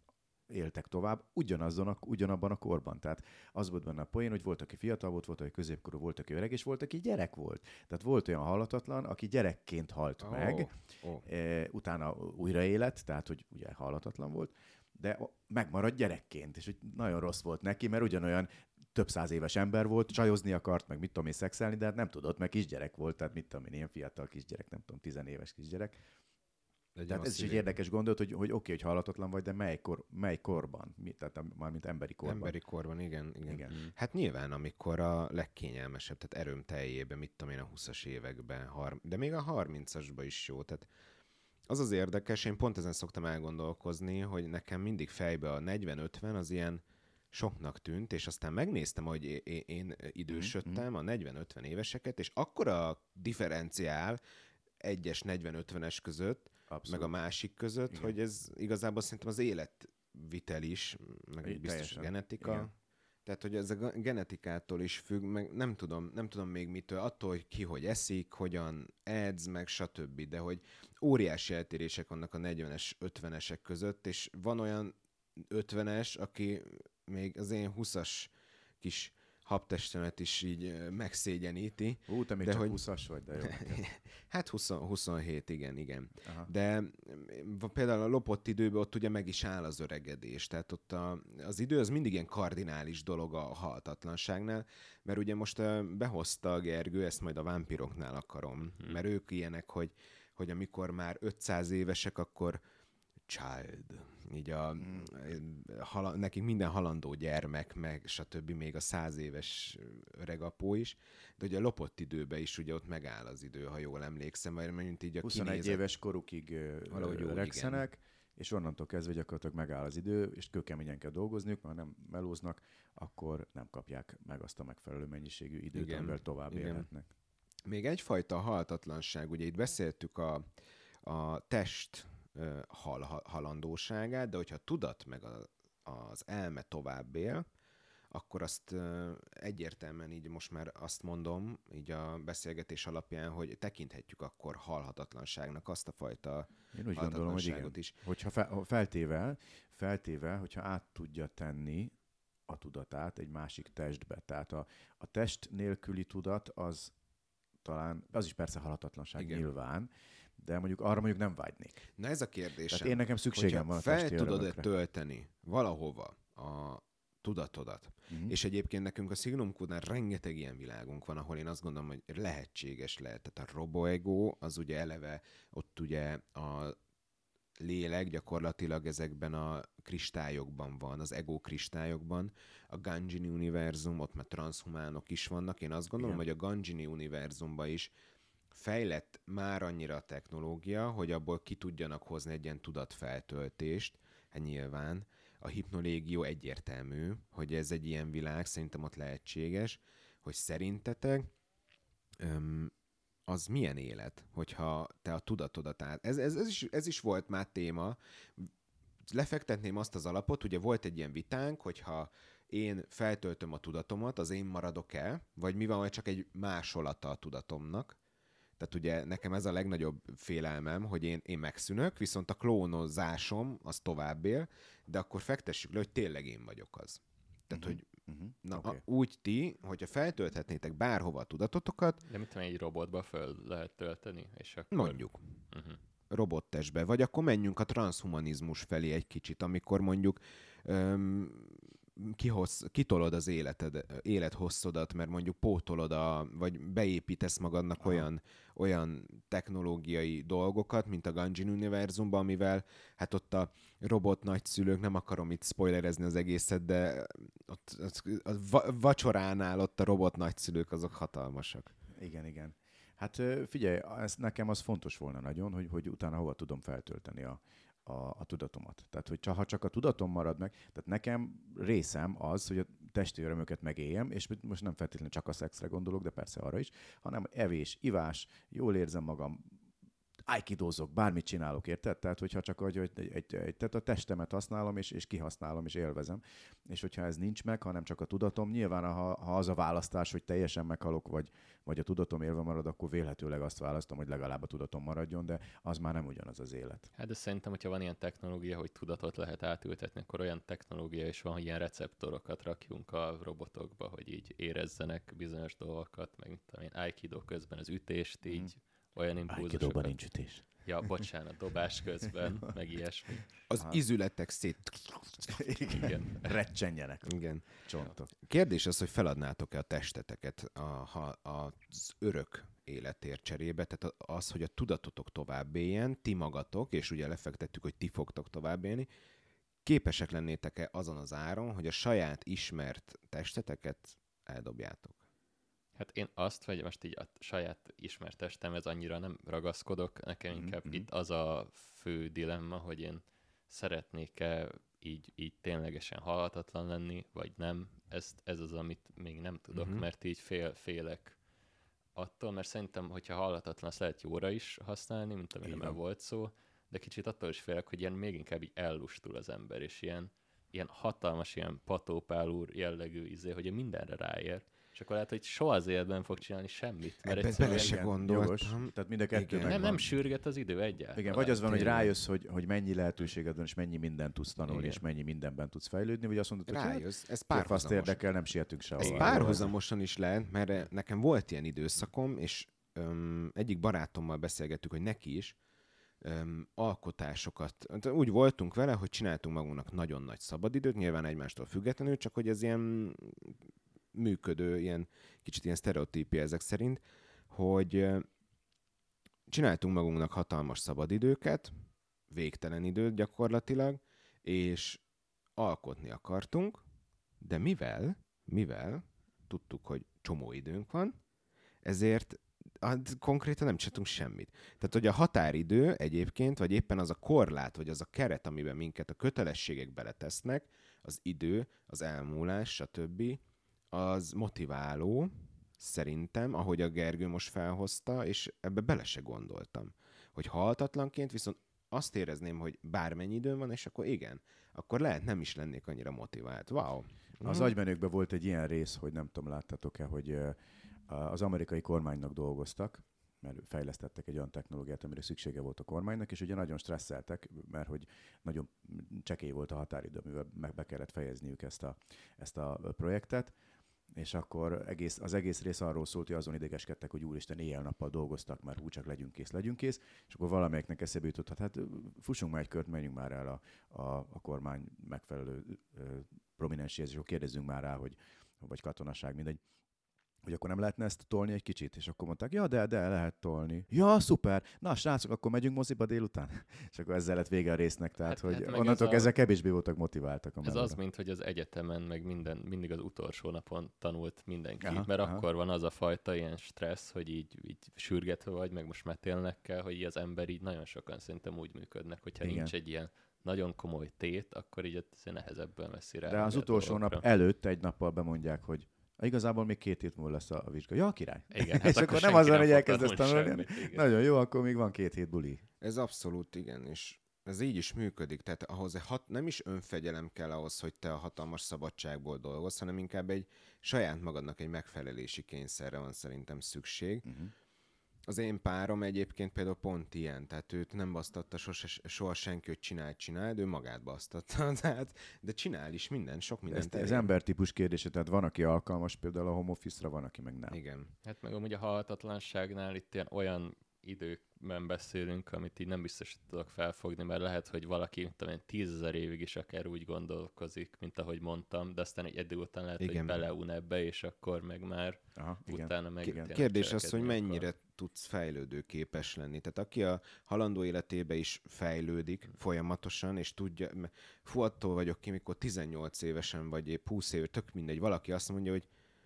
éltek tovább ugyanazon a, ugyanabban a korban. Tehát az volt benne a poén, hogy volt, aki fiatal volt, volt, aki középkorú, volt, aki öreg, és volt, aki gyerek volt. Tehát volt olyan halatatlan, aki gyerekként halt oh, meg, oh. E, utána újraélet, tehát hogy ugye halatatlan volt, de megmaradt gyerekként, és hogy nagyon rossz volt neki, mert ugyanolyan több száz éves ember volt, csajozni akart, meg mit tudom én, szexelni, de hát nem tudott, meg kisgyerek volt, tehát mit tudom én, ilyen fiatal kisgyerek, nem tudom, tizenéves kisgyerek. Tehát ez is egy érdekes gondolat, hogy, hogy oké, okay, hogy halhatatlan vagy, de mely, kor, mely korban? Mi, tehát mármint emberi korban. Emberi korban, igen, igen. igen. Mm. Hát nyilván, amikor a legkényelmesebb, tehát erőm teljében, mit tudom én, a 20-as években, har- de még a 30-asban is jó. Tehát az az érdekes, én pont ezen szoktam elgondolkozni, hogy nekem mindig fejbe a 40-50 az ilyen soknak tűnt, és aztán megnéztem, hogy én idősödtem a 40-50 éveseket, és akkora differenciál egyes 40-50-es között, Abszolút. meg a másik között, Igen. hogy ez igazából szerintem az életvitel is, meg egy biztos a genetika. Igen. Tehát, hogy ez a genetikától is függ, meg nem tudom, nem tudom még mitől, attól, hogy ki hogy eszik, hogyan edz, meg stb. De hogy óriási eltérések vannak a 40-es, 50-esek között, és van olyan 50-es, aki még az én 20-as kis habtestemet is így megszégyeníti. Ú, te még de csak hogy... 20-as vagy, de jó. [laughs] hát 20, 27, igen, igen. Aha. De például a lopott időben ott ugye meg is áll az öregedés. Tehát ott a, az idő az mindig ilyen kardinális dolog a haltatlanságnál, mert ugye most behozta a Gergő, ezt majd a vámpiroknál akarom, hmm. mert ők ilyenek, hogy, hogy amikor már 500 évesek, akkor child így a, mm. hala, nekik minden halandó gyermek, meg stb. még a száz éves öregapó is, de ugye a lopott időben is ugye ott megáll az idő, ha jól emlékszem, mert mint így a 21 kinézet, éves korukig valahogy öregszenek, és onnantól kezdve gyakorlatilag megáll az idő, és kőkeményen kell dolgozniuk, mert nem melóznak, akkor nem kapják meg azt a megfelelő mennyiségű időt, igen, amivel tovább igen. élhetnek. Még egyfajta haltatlanság, ugye itt beszéltük a, a test hal, halandóságát, de hogyha tudat meg a, az elme tovább él, akkor azt egyértelműen így most már azt mondom, így a beszélgetés alapján, hogy tekinthetjük akkor halhatatlanságnak azt a fajta Én úgy gondolom, hogy igen. is. Hogyha fe, feltéve, feltéve, hogyha át tudja tenni a tudatát egy másik testbe. Tehát a, a test nélküli tudat az talán, az is persze halhatatlanság igen. nyilván, de mondjuk arra mondjuk nem vágynék. Na ez a kérdés. Tehát én nekem szükségem van a fel tudod-e tölteni valahova a tudatodat. Uh-huh. És egyébként nekünk a Signum Code-nál rengeteg ilyen világunk van, ahol én azt gondolom, hogy lehetséges lehet. Tehát a roboego, az ugye eleve ott ugye a lélek gyakorlatilag ezekben a kristályokban van, az ego kristályokban. A Ganjini univerzum, ott már transhumánok is vannak. Én azt gondolom, Igen. hogy a Ganjini univerzumban is fejlett már annyira a technológia, hogy abból ki tudjanak hozni egy ilyen tudatfeltöltést, hát nyilván. A hipnolégió egyértelmű, hogy ez egy ilyen világ, szerintem ott lehetséges, hogy szerintetek öm, az milyen élet, hogyha te a tudatodat át... Ez, ez, ez, is, ez is volt már téma. Lefektetném azt az alapot, ugye volt egy ilyen vitánk, hogyha én feltöltöm a tudatomat, az én maradok el, vagy mi van, hogy csak egy másolata a tudatomnak, tehát ugye nekem ez a legnagyobb félelmem, hogy én, én megszűnök, viszont a klónozásom az tovább él, de akkor fektessük le, hogy tényleg én vagyok az. Tehát, uh-huh. hogy uh-huh. Na, okay. a, úgy ti, hogyha feltölthetnétek bárhova a tudatotokat... De mit tudom, egy robotba föl lehet tölteni? És akkor... Mondjuk. Uh-huh. Robottestbe. Vagy akkor menjünk a transhumanizmus felé egy kicsit, amikor mondjuk öm, kihoz, kitolod az életed, élethosszodat, mert mondjuk pótolod, a, vagy beépítesz magadnak Aha. olyan, olyan technológiai dolgokat, mint a Gungeon univerzumban, amivel hát ott a robot nagyszülők, nem akarom itt spoilerezni az egészet, de ott, ott a vacsoránál ott a robot nagyszülők azok hatalmasak. Igen, igen. Hát figyelj, ez nekem az fontos volna nagyon, hogy, hogy utána hova tudom feltölteni a, a, a tudatomat. Tehát, hogy ha csak a tudatom marad meg, tehát nekem részem az, hogy a testi örömöket megéljem, és most nem feltétlenül csak a szexre gondolok, de persze arra is, hanem evés, ivás, jól érzem magam, aikidózok, bármit csinálok, érted? Tehát, hogyha csak egy, egy, egy, egy, tehát a testemet használom, és, és kihasználom, és élvezem. És hogyha ez nincs meg, hanem csak a tudatom, nyilván, ha, ha az a választás, hogy teljesen meghalok, vagy, vagy a tudatom élve marad, akkor vélhetőleg azt választom, hogy legalább a tudatom maradjon, de az már nem ugyanaz az élet. Hát de szerintem, hogyha van ilyen technológia, hogy tudatot lehet átültetni, akkor olyan technológia is van, hogy ilyen receptorokat rakjunk a robotokba, hogy így érezzenek bizonyos dolgokat, meg mint tudom én, Aikido közben az ütést így mm olyan impulzusokat. Aikido nincs ütés. Ja, bocsánat, dobás közben, meg ilyesmi. Az Aha. izületek szét... Igen. Recsenjenek. Igen. Csontok. Kérdés az, hogy feladnátok-e a testeteket a, ha, az örök életért cserébe, tehát az, hogy a tudatotok tovább éljen, ti magatok, és ugye lefektettük, hogy ti fogtok tovább élni, képesek lennétek-e azon az áron, hogy a saját ismert testeteket eldobjátok? Hát én azt, vagy most így a saját ismert testemhez annyira nem ragaszkodok, nekem mhm, inkább mm-hmm. itt az a fő dilemma, hogy én szeretnék-e így, így ténylegesen halhatatlan lenni, vagy nem. Ezt, ez az, amit még nem tudok, mm-hmm. mert így fél, félek attól, mert szerintem, hogyha halhatatlan, azt lehet jóra is használni, mint amire már volt szó, de kicsit attól is félek, hogy ilyen még inkább így ellustul az ember, és ilyen, ilyen hatalmas, ilyen patópál úr jellegű izé, hogy mindenre ráér, és akkor lehet, hogy soha az életben fog csinálni semmit. Mert Ebben bele se gondoltam. Tehát mind a kettő nem, nem sürget az idő egyáltalán. Igen, vagy az van, hogy rájössz, hogy, hogy mennyi lehetőséged van, és mennyi mindent tudsz tanulni, Igen. és mennyi mindenben tudsz fejlődni, vagy azt mondod, hogy hát, rájössz, ez párhuzamos. érdekel, nem sietünk sehol. Ez párhuzamosan is lehet, mert nekem volt ilyen időszakom, és öm, egyik barátommal beszélgettük, hogy neki is, öm, alkotásokat. Úgy voltunk vele, hogy csináltunk magunknak nagyon nagy szabadidőt, nyilván egymástól függetlenül, csak hogy ez ilyen működő, ilyen kicsit ilyen sztereotípia ezek szerint, hogy csináltunk magunknak hatalmas szabadidőket, végtelen időt gyakorlatilag, és alkotni akartunk, de mivel, mivel tudtuk, hogy csomó időnk van, ezért hát konkrétan nem csináltunk semmit. Tehát, hogy a határidő egyébként, vagy éppen az a korlát, vagy az a keret, amiben minket a kötelességek beletesznek, az idő, az elmúlás, stb., az motiváló, szerintem, ahogy a Gergő most felhozta, és ebbe bele se gondoltam. Hogy haltatlanként viszont azt érezném, hogy bármennyi időm van, és akkor igen, akkor lehet nem is lennék annyira motivált. Wow. Az mm. agymenőkben volt egy ilyen rész, hogy nem tudom, láttatok-e, hogy az amerikai kormánynak dolgoztak, mert fejlesztettek egy olyan technológiát, amire szüksége volt a kormánynak, és ugye nagyon stresszeltek, mert hogy nagyon csekély volt a határidő, amivel meg be kellett fejezniük ezt a, ezt a projektet, és akkor egész, az egész rész arról szólt, hogy azon idegeskedtek, hogy úristen éjjel-nappal dolgoztak, már hú, csak legyünk kész, legyünk kész, és akkor valamelyiknek eszébe jutott, hát, hát fussunk már egy kört, menjünk már el a, a, a kormány megfelelő prominenséhez, és akkor kérdezzünk már rá, hogy vagy katonaság, mindegy, hogy akkor nem lehetne ezt tolni egy kicsit, és akkor mondták, ja, de, de lehet tolni. Ja, szuper, na srácok, akkor megyünk moziba délután. [laughs] és akkor ezzel lett vége a résznek, tehát hát, hogy hát onnantól kezdve kevésbé voltak motiváltak. A ez az, mint hogy az egyetemen, meg minden, mindig az utolsó napon tanult mindenki, aha, mert aha. akkor van az a fajta ilyen stressz, hogy így, így sürgetve vagy, meg most metélnek kell, hogy az ember így nagyon sokan szerintem úgy működnek, hogyha Igen. nincs egy ilyen nagyon komoly tét, akkor így nehezebben veszi rá. De az utolsó nap előtt egy nappal bemondják, hogy Igazából még két hét múlva lesz a, vizsga. Ja, király. Igen, [laughs] hát és akkor, akkor nem az van, hogy elkezdesz tanulni. Nagyon jó, akkor még van két hét buli. Ez abszolút igen, és ez így is működik. Tehát ahhoz hat, nem is önfegyelem kell ahhoz, hogy te a hatalmas szabadságból dolgozz, hanem inkább egy saját magadnak egy megfelelési kényszerre van szerintem szükség. Uh-huh. Az én párom egyébként például pont ilyen, tehát őt nem basztatta sose, soha senki, hogy csinál, csinál, de ő magát basztatta, [laughs] tehát, de csinál is minden, sok mindent. Ez, ez embertípus kérdése, tehát van, aki alkalmas például a home office-ra, van, aki meg nem. Igen. Hát meg amúgy a halhatatlanságnál itt ilyen olyan időkben beszélünk, amit így nem biztos, hogy tudok felfogni, mert lehet, hogy valaki, tudom én, tízezer évig is akár úgy gondolkozik, mint ahogy mondtam, de aztán egy idő után lehet, igen. hogy beleun ebbe, és akkor meg már Aha, utána meg Kérdés az, hogy mennyire akkor. tudsz fejlődőképes lenni. Tehát aki a halandó életébe is fejlődik folyamatosan, és tudja, fú, attól vagyok ki, mikor 18 évesen vagy épp 20 év, tök mindegy, valaki azt mondja, hogy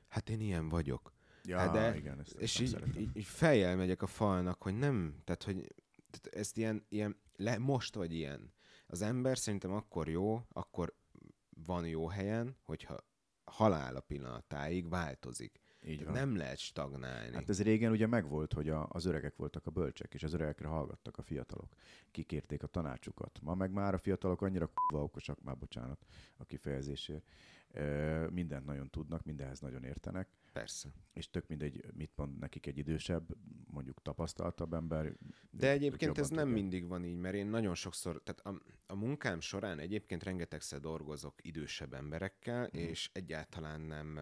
hát én ilyen vagyok Ja, hát de, igen, ezt és így, így, így fejjel megyek a falnak, hogy nem, tehát hogy tehát ezt ilyen, ilyen le, most vagy ilyen. Az ember szerintem akkor jó, akkor van jó helyen, hogyha halál a pillanatáig változik. Így van. Nem lehet stagnálni. Hát ez régen ugye megvolt, hogy a, az öregek voltak a bölcsek, és az öregekre hallgattak a fiatalok. Kikérték a tanácsukat. Ma meg már a fiatalok annyira k***va okosak, már bocsánat a kifejezésért. E, mindent nagyon tudnak, mindenhez nagyon értenek. Persze. És tök mindegy, mit mond nekik egy idősebb, mondjuk tapasztaltabb ember. De egyébként ez nem mindig van így, mert én nagyon sokszor, tehát a, a munkám során egyébként rengetegszer dolgozok idősebb emberekkel, mm. és egyáltalán nem,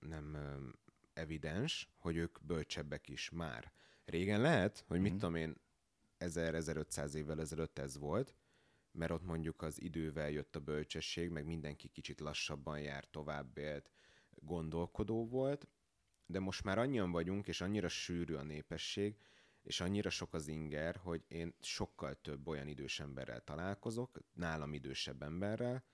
nem evidens, hogy ők bölcsebbek is már. Régen lehet, hogy mit mm. tudom én, 1000-1500 évvel ezelőtt ez volt, mert ott mondjuk az idővel jött a bölcsesség, meg mindenki kicsit lassabban jár, tovább élt, gondolkodó volt, de most már annyian vagyunk, és annyira sűrű a népesség, és annyira sok az inger, hogy én sokkal több olyan idős emberrel találkozok, nálam idősebb emberrel,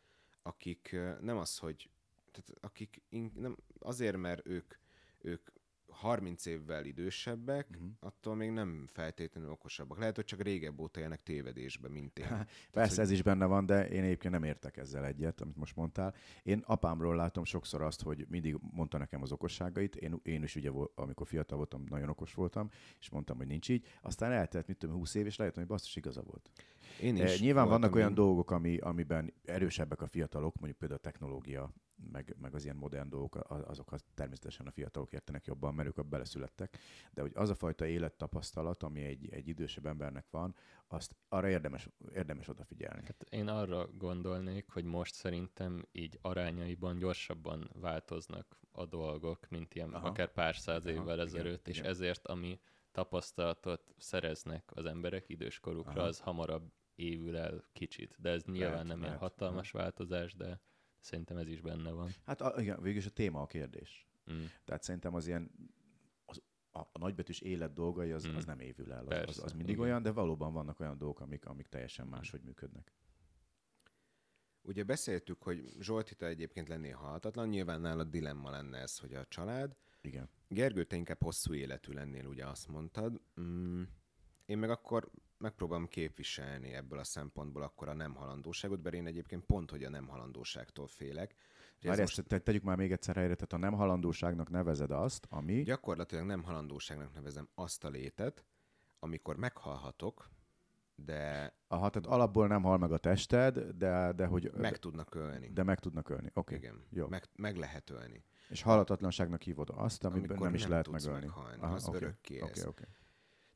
akik nem az, hogy tehát akik nem, azért, mert ők, ők 30 évvel idősebbek, uh-huh. attól még nem feltétlenül okosabbak. Lehet, hogy csak régebb óta élnek tévedésbe, mint én. [laughs] Tehát, Persze, hogy... ez is benne van, de én egyébként nem értek ezzel egyet, amit most mondtál. Én apámról látom sokszor azt, hogy mindig mondta nekem az okosságait. Én, én is ugye, amikor fiatal voltam, nagyon okos voltam, és mondtam, hogy nincs így. Aztán eltelt, mit tudom, 20 év, és rájöttem, hogy basszus igaza volt. Én is Nyilván vannak olyan én... dolgok, ami, amiben erősebbek a fiatalok, mondjuk például a technológia, meg, meg az ilyen modern dolgok, azokat természetesen a fiatalok értenek jobban, mert ők beleszülettek. De hogy az a fajta élettapasztalat, ami egy, egy idősebb embernek van, azt arra érdemes, érdemes odafigyelni. Hát én arra gondolnék, hogy most szerintem így arányaiban gyorsabban változnak a dolgok, mint ilyen Aha. akár pár száz évvel Aha, ezelőtt, és igen. ezért ami tapasztalatot szereznek az emberek időskorukra, Aha. az hamarabb évül el kicsit. De ez nyilván lehet, nem lehet. ilyen hatalmas Aha. változás, de szerintem ez is benne van. Hát a, igen, végülis a téma a kérdés. Mm. Tehát szerintem az ilyen az, a, a nagybetűs élet dolgai az, mm. az nem évül el. Az, Persze, az, az mindig igen. olyan, de valóban vannak olyan dolgok, amik, amik teljesen máshogy működnek. Ugye beszéltük, hogy Zsolti, te egyébként lennél halhatatlan, nyilván nálad dilemma lenne ez, hogy a család. Igen. Gergő, te inkább hosszú életű lennél, ugye azt mondtad. Mm, én meg akkor megpróbálom képviselni ebből a szempontból akkor a nem halandóságot, bár én egyébként pont, hogy a nem halandóságtól félek. Ezt most... tegyük már még egyszer helyre, tehát a nem halandóságnak nevezed azt, ami... Gyakorlatilag nem halandóságnak nevezem azt a létet, amikor meghalhatok, de... Aha, tehát alapból nem hal meg a tested, de, de hogy... Meg tudnak ölni. De meg tudnak ölni, oké. Okay. Igen, Jó. Meg, meg lehet ölni. És halhatatlanságnak hívod azt, amiben nem is nem lehet megölni. Meghalni, Aha, az okay. örökké okay, okay.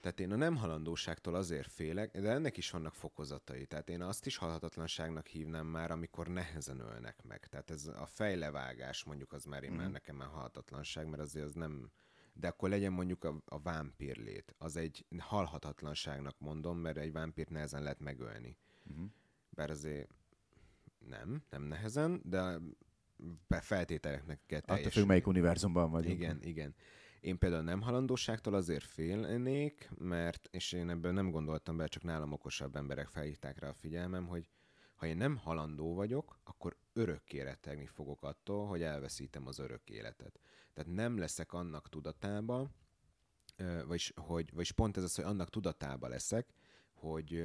Tehát én a nem halandóságtól azért félek, de ennek is vannak fokozatai. Tehát én azt is halhatatlanságnak hívnám már, amikor nehezen ölnek meg. Tehát ez a fejlevágás mondjuk az már én mm. már nekem már halhatatlanság, mert azért az nem... De akkor legyen mondjuk a, a vámpírlét. Az egy halhatatlanságnak mondom, mert egy vámpírt nehezen lehet megölni. Mm. Bár azért nem, nem nehezen, de feltételeknek kell teljesülni. Attól függ, melyik univerzumban vagyunk. Igen, igen. Én például nem halandóságtól azért félnék, mert, és én ebből nem gondoltam be, csak nálam okosabb emberek felhívták rá a figyelmem, hogy ha én nem halandó vagyok, akkor örökké rettegni fogok attól, hogy elveszítem az örök életet. Tehát nem leszek annak tudatába, vagyis, hogy, vagyis pont ez az, hogy annak tudatába leszek, hogy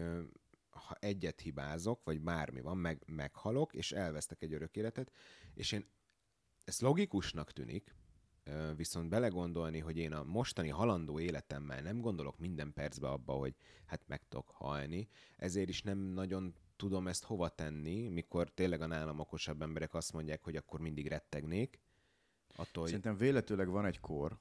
ha egyet hibázok, vagy bármi van, meg, meghalok, és elvesztek egy örök életet, és én ez logikusnak tűnik, viszont belegondolni, hogy én a mostani halandó életemmel nem gondolok minden percbe abba, hogy hát meg tudok halni, ezért is nem nagyon tudom ezt hova tenni, mikor tényleg a nálam okosabb emberek azt mondják, hogy akkor mindig rettegnék. Attól, Szerintem véletőleg van egy kor,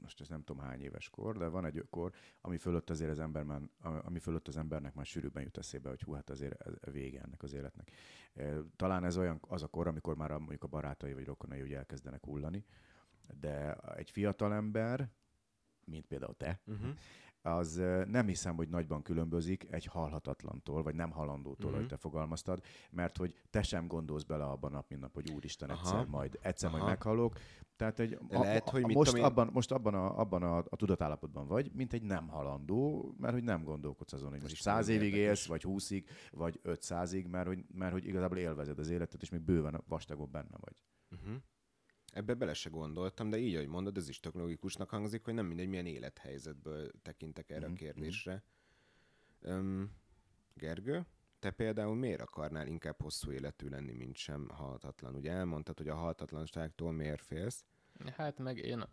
most ez nem tudom hány éves kor, de van egy kor, ami fölött azért az ember már, ami fölött az embernek már sűrűbben jut eszébe, hogy hú, hát azért ez vége ennek az életnek. Talán ez olyan az a kor, amikor már a, mondjuk a barátai vagy rokonai úgy elkezdenek hullani, de egy fiatal ember, mint például te, uh-huh az nem hiszem, hogy nagyban különbözik egy halhatatlantól, vagy nem halandótól, mm-hmm. hogy te fogalmaztad, mert hogy te sem gondolsz bele abban a nap, mint nap, hogy úristen, Aha. egyszer majd, egyszer Aha. majd meghalok. Tehát egy, a, lehet, hogy mit most, abban, most abban, a, abban a, a tudatállapotban vagy, mint egy nem halandó, mert hogy nem gondolkodsz azon, hogy most száz évig élsz, vagy húszig, vagy ötszázig, mert hogy, mert hogy igazából élvezed az életet, és még bőven vastagon benne vagy. Uh-huh. Ebbe bele se gondoltam, de így, ahogy mondod, ez is tök logikusnak hangzik, hogy nem mindegy, milyen élethelyzetből tekintek erre mm-hmm. a mhm. kérdésre. Um, Gergő, te például miért akarnál inkább hosszú életű lenni, mint sem halhatatlan? Ugye elmondtad, hogy a halhatatlanságtól miért félsz? Hát meg én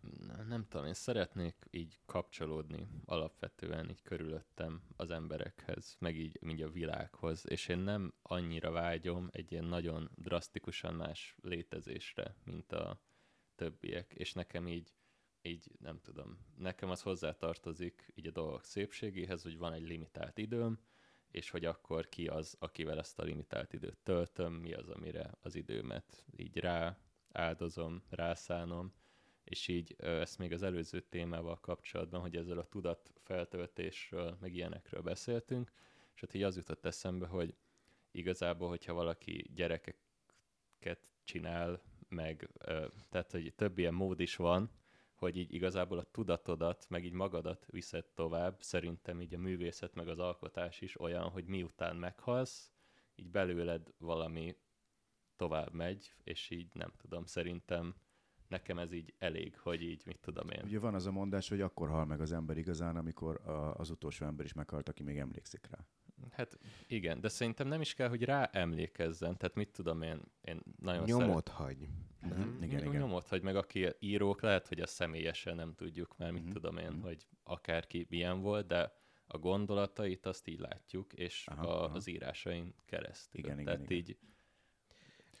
nem tudom, én szeretnék így kapcsolódni alapvetően így körülöttem az emberekhez, meg így, így a világhoz, és én nem annyira vágyom egy ilyen nagyon drasztikusan más létezésre, mint a többiek, és nekem így, így nem tudom, nekem az hozzátartozik így a dolgok szépségéhez, hogy van egy limitált időm, és hogy akkor ki az, akivel ezt a limitált időt töltöm, mi az, amire az időmet így rá áldozom, rászánom, és így ezt még az előző témával kapcsolatban, hogy ezzel a tudat feltöltésről, meg ilyenekről beszéltünk, és ott így az jutott eszembe, hogy igazából, hogyha valaki gyerekeket csinál, meg tehát, hogy több ilyen mód is van, hogy így igazából a tudatodat, meg így magadat viszed tovább, szerintem így a művészet, meg az alkotás is olyan, hogy miután meghalsz, így belőled valami tovább megy, és így nem tudom, szerintem nekem ez így elég, hogy így mit tudom én. Ugye van az a mondás, hogy akkor hal meg az ember igazán, amikor az utolsó ember is meghalt, aki még emlékszik rá. Hát igen, de szerintem nem is kell, hogy rá emlékezzen. Tehát mit tudom én, én nagyon Nyomot szeret... hagy. Mm-hmm. Igen, igen. Nyomot hagy, meg aki írók, lehet, hogy a személyesen nem tudjuk, mert mit mm-hmm. tudom én, mm-hmm. hogy akárki milyen volt, de a gondolatait azt így látjuk, és aha, a, aha. az írásain keresztül. Igen, Tehát igen, így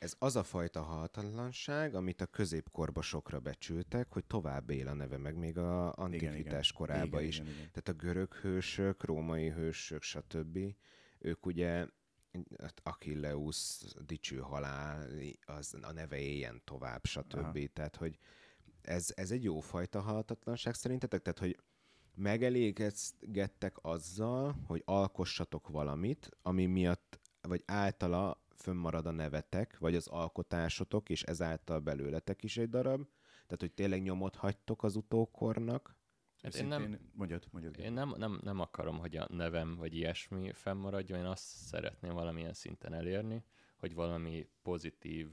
ez az a fajta halhatatlanság, amit a középkorba sokra becsültek, hogy tovább él a neve, meg még a antikvitás korába is. Igen, igen. Tehát a görög hősök, római hősök, stb. Ők ugye Achilleus dicső halál, az a neve éljen tovább, stb. Aha. Tehát, hogy ez, ez egy jó fajta halhatatlanság szerintetek? Tehát, hogy megelégedgettek azzal, hogy alkossatok valamit, ami miatt, vagy általa fönnmarad a nevetek, vagy az alkotásotok, és ezáltal belőletek is egy darab. Tehát, hogy tényleg nyomot hagytok az utókornak. Hát én nem, mondjad, mondjad. Én nem, nem, nem akarom, hogy a nevem vagy ilyesmi fennmaradjon, én azt szeretném valamilyen szinten elérni, hogy valami pozitív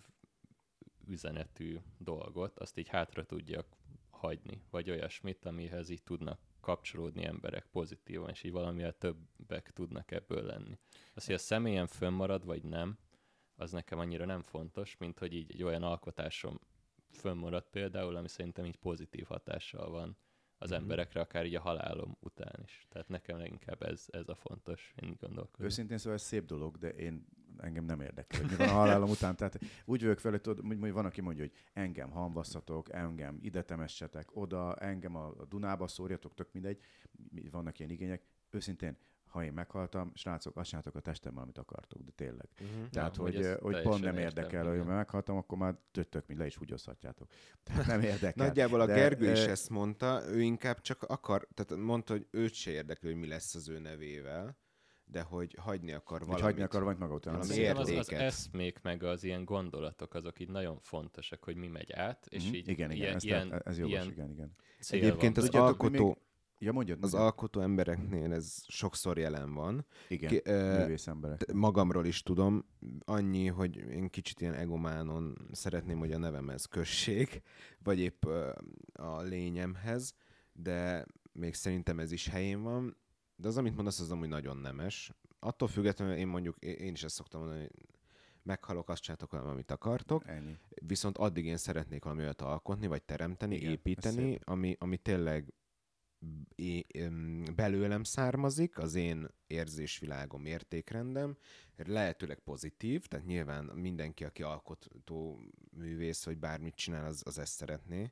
üzenetű dolgot, azt így hátra tudjak hagyni, vagy olyasmit, amihez így tudnak kapcsolódni emberek pozitívan, és így valamilyen többek tudnak ebből lenni. Az, hogy a személyen fönnmarad, vagy nem, az nekem annyira nem fontos, mint hogy így egy olyan alkotásom fönnmaradt például, ami szerintem így pozitív hatással van az mm-hmm. emberekre, akár így a halálom után is. Tehát nekem leginkább ez, ez a fontos, én gondolkodom. Őszintén szóval ez szép dolog, de én engem nem érdekel, hogy mi van a halálom után. Tehát úgy vagyok fel, hogy, van, aki mondja, hogy engem hamvasszatok, engem ide temessetek oda, engem a, a Dunába szórjatok, tök mindegy. Vannak ilyen igények. Őszintén ha én meghaltam, srácok, azt csináltok a testemben, amit akartok, de tényleg. Uh-huh. Tehát, ja, hogy, hogy, hogy pont nem érdekel, hogy ha meghaltam, akkor már töttök, mint le is húgyozhatjátok. Tehát nem érdekel. Nagyjából a de, Gergő is ezt mondta, ő inkább csak akar, tehát mondta, hogy őt se érdekli, hogy mi lesz az ő nevével, de hogy hagyni akar valamit. Hogy hagyni akar valamit maga után. Valami értéket. Az, az eszmék, meg az ilyen gondolatok, azok így nagyon fontosak, hogy mi megy át, és mm-hmm. így igen, igen, ilyen, ez, ez jogos, ilyen igen, igen. Egyébként az alkotó, még Ja, mondjad, mondjad. Az alkotó embereknél ez sokszor jelen van. Igen, Ki, művész emberek. Magamról is tudom, annyi, hogy én kicsit ilyen egománon szeretném, hogy a nevemhez kösség, vagy épp a lényemhez, de még szerintem ez is helyén van. De az, amit mondasz, az amúgy nagyon nemes. Attól függetlenül én mondjuk, én is ezt szoktam mondani, hogy meghalok, azt csináltok amit akartok. Ennyi. Viszont addig én szeretnék valami olyat alkotni, vagy teremteni, Igen, építeni, ami, ami tényleg belőlem származik, az én érzésvilágom, értékrendem, lehetőleg pozitív, tehát nyilván mindenki, aki alkotó művész, vagy bármit csinál, az, az ezt szeretné,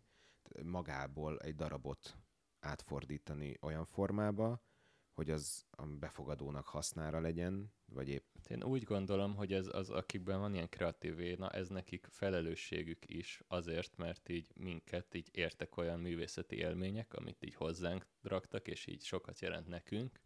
magából egy darabot átfordítani olyan formába, hogy az a befogadónak hasznára legyen, vagy épp... Én úgy gondolom, hogy ez az, akikben van ilyen kreatív véna, ez nekik felelősségük is azért, mert így minket így értek olyan művészeti élmények, amit így hozzánk raktak, és így sokat jelent nekünk,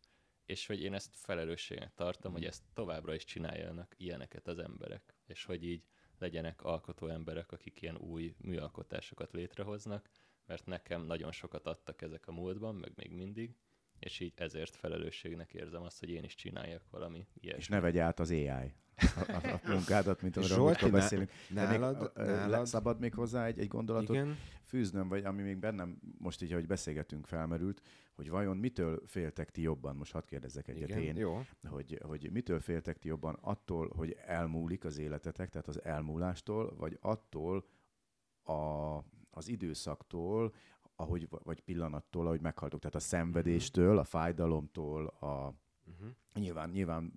és hogy én ezt felelősségnek tartom, mm. hogy ezt továbbra is csináljanak ilyeneket az emberek, és hogy így legyenek alkotó emberek, akik ilyen új műalkotásokat létrehoznak, mert nekem nagyon sokat adtak ezek a múltban, meg még mindig, és így ezért felelősségnek érzem azt, hogy én is csináljak valami ilyesmit. És ne vegye át az AI a, a, a munkádat, mint amiről múltkor beszélünk. Nálad, még, nálad? Szabad még hozzá egy, egy gondolatot Igen? fűznöm, vagy ami még bennem most így, ahogy beszélgetünk, felmerült, hogy vajon mitől féltek ti jobban, most hadd kérdezzek egyet Igen, én, jó. Hogy, hogy mitől féltek ti jobban attól, hogy elmúlik az életetek, tehát az elmúlástól, vagy attól a, az időszaktól, ahogy, vagy pillanattól, ahogy meghaltok. Tehát a szenvedéstől, a fájdalomtól, a, uh-huh. nyilván, nyilván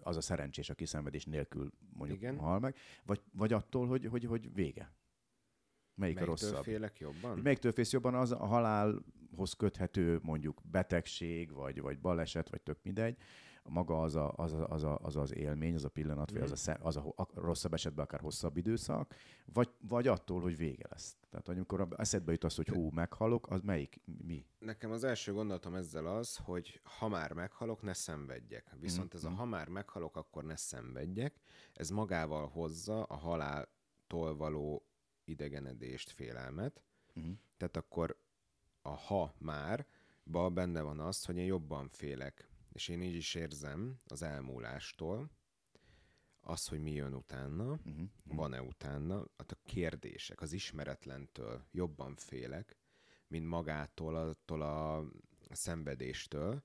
az a szerencsés, aki szenvedés nélkül mondjuk Igen. hal meg, vagy, vagy attól, hogy, hogy, hogy vége. Melyik Melyiktől a rosszabb? félek jobban? Melyiktől félsz jobban? Az a halálhoz köthető mondjuk betegség, vagy, vagy baleset, vagy tök mindegy, maga az a, az, a, az, a, az, az élmény, az a pillanat, mm. vagy az a, mhm. az a, a rosszabb esetben akár hosszabb időszak, vagy, vagy attól, hogy vége lesz. Tehát amikor eszedbe jut az, hogy hú, meghalok, az melyik, mi? Nekem az első gondolatom ezzel az, hogy ha már meghalok, ne szenvedjek. Viszont mm. ez a ha már meghalok, akkor ne szenvedjek, ez magával hozza a haláltól való idegenedést, félelmet. Mm. Tehát akkor a ha már, ba benne van az, hogy én jobban félek és én így is érzem az elmúlástól, az, hogy mi jön utána, uh-huh. van-e utána, hát a kérdések, az ismeretlentől jobban félek, mint magától, attól a szenvedéstől,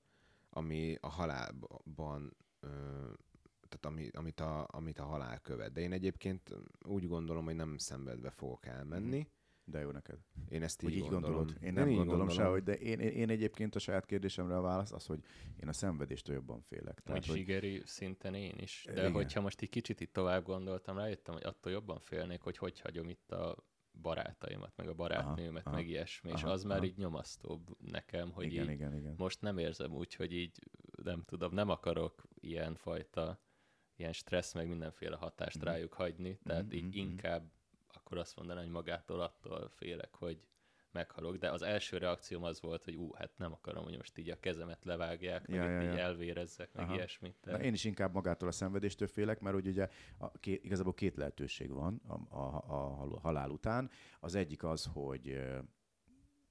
ami a halálban, tehát ami, amit, a, amit a halál követ. De én egyébként úgy gondolom, hogy nem szenvedve fogok elmenni. Uh-huh De jó neked. Én ezt így, így gondolom. gondolod. Én nem én gondolom, gondolom sehogy, de én, én, én, egyébként a saját kérdésemre a válasz az, hogy én a szenvedéstől jobban félek. Tehát, hogy zsigeri szinten én is. De igen. hogyha most egy kicsit itt tovább gondoltam, rájöttem, hogy attól jobban félnék, hogy hogy hagyom itt a barátaimat, meg a barátnőmet, aha, meg aha, ilyesmi, aha, és az aha. már így nyomasztóbb nekem, hogy igen, így igen, igen. most nem érzem úgy, hogy így nem tudom, nem akarok ilyen fajta ilyen stressz, meg mindenféle hatást mm. rájuk hagyni, tehát mm-hmm. így mhm, mhm. inkább akkor azt mondanám, hogy magától attól félek, hogy meghalok, de az első reakcióm az volt, hogy ú, hát nem akarom, hogy most így a kezemet levágják, ja, meg ja, ja. így elvérezzek, meg Aha. ilyesmit. De... Na, én is inkább magától a szenvedéstől félek, mert ugye a, két, igazából két lehetőség van a, a, a halál után. Az egyik az, hogy,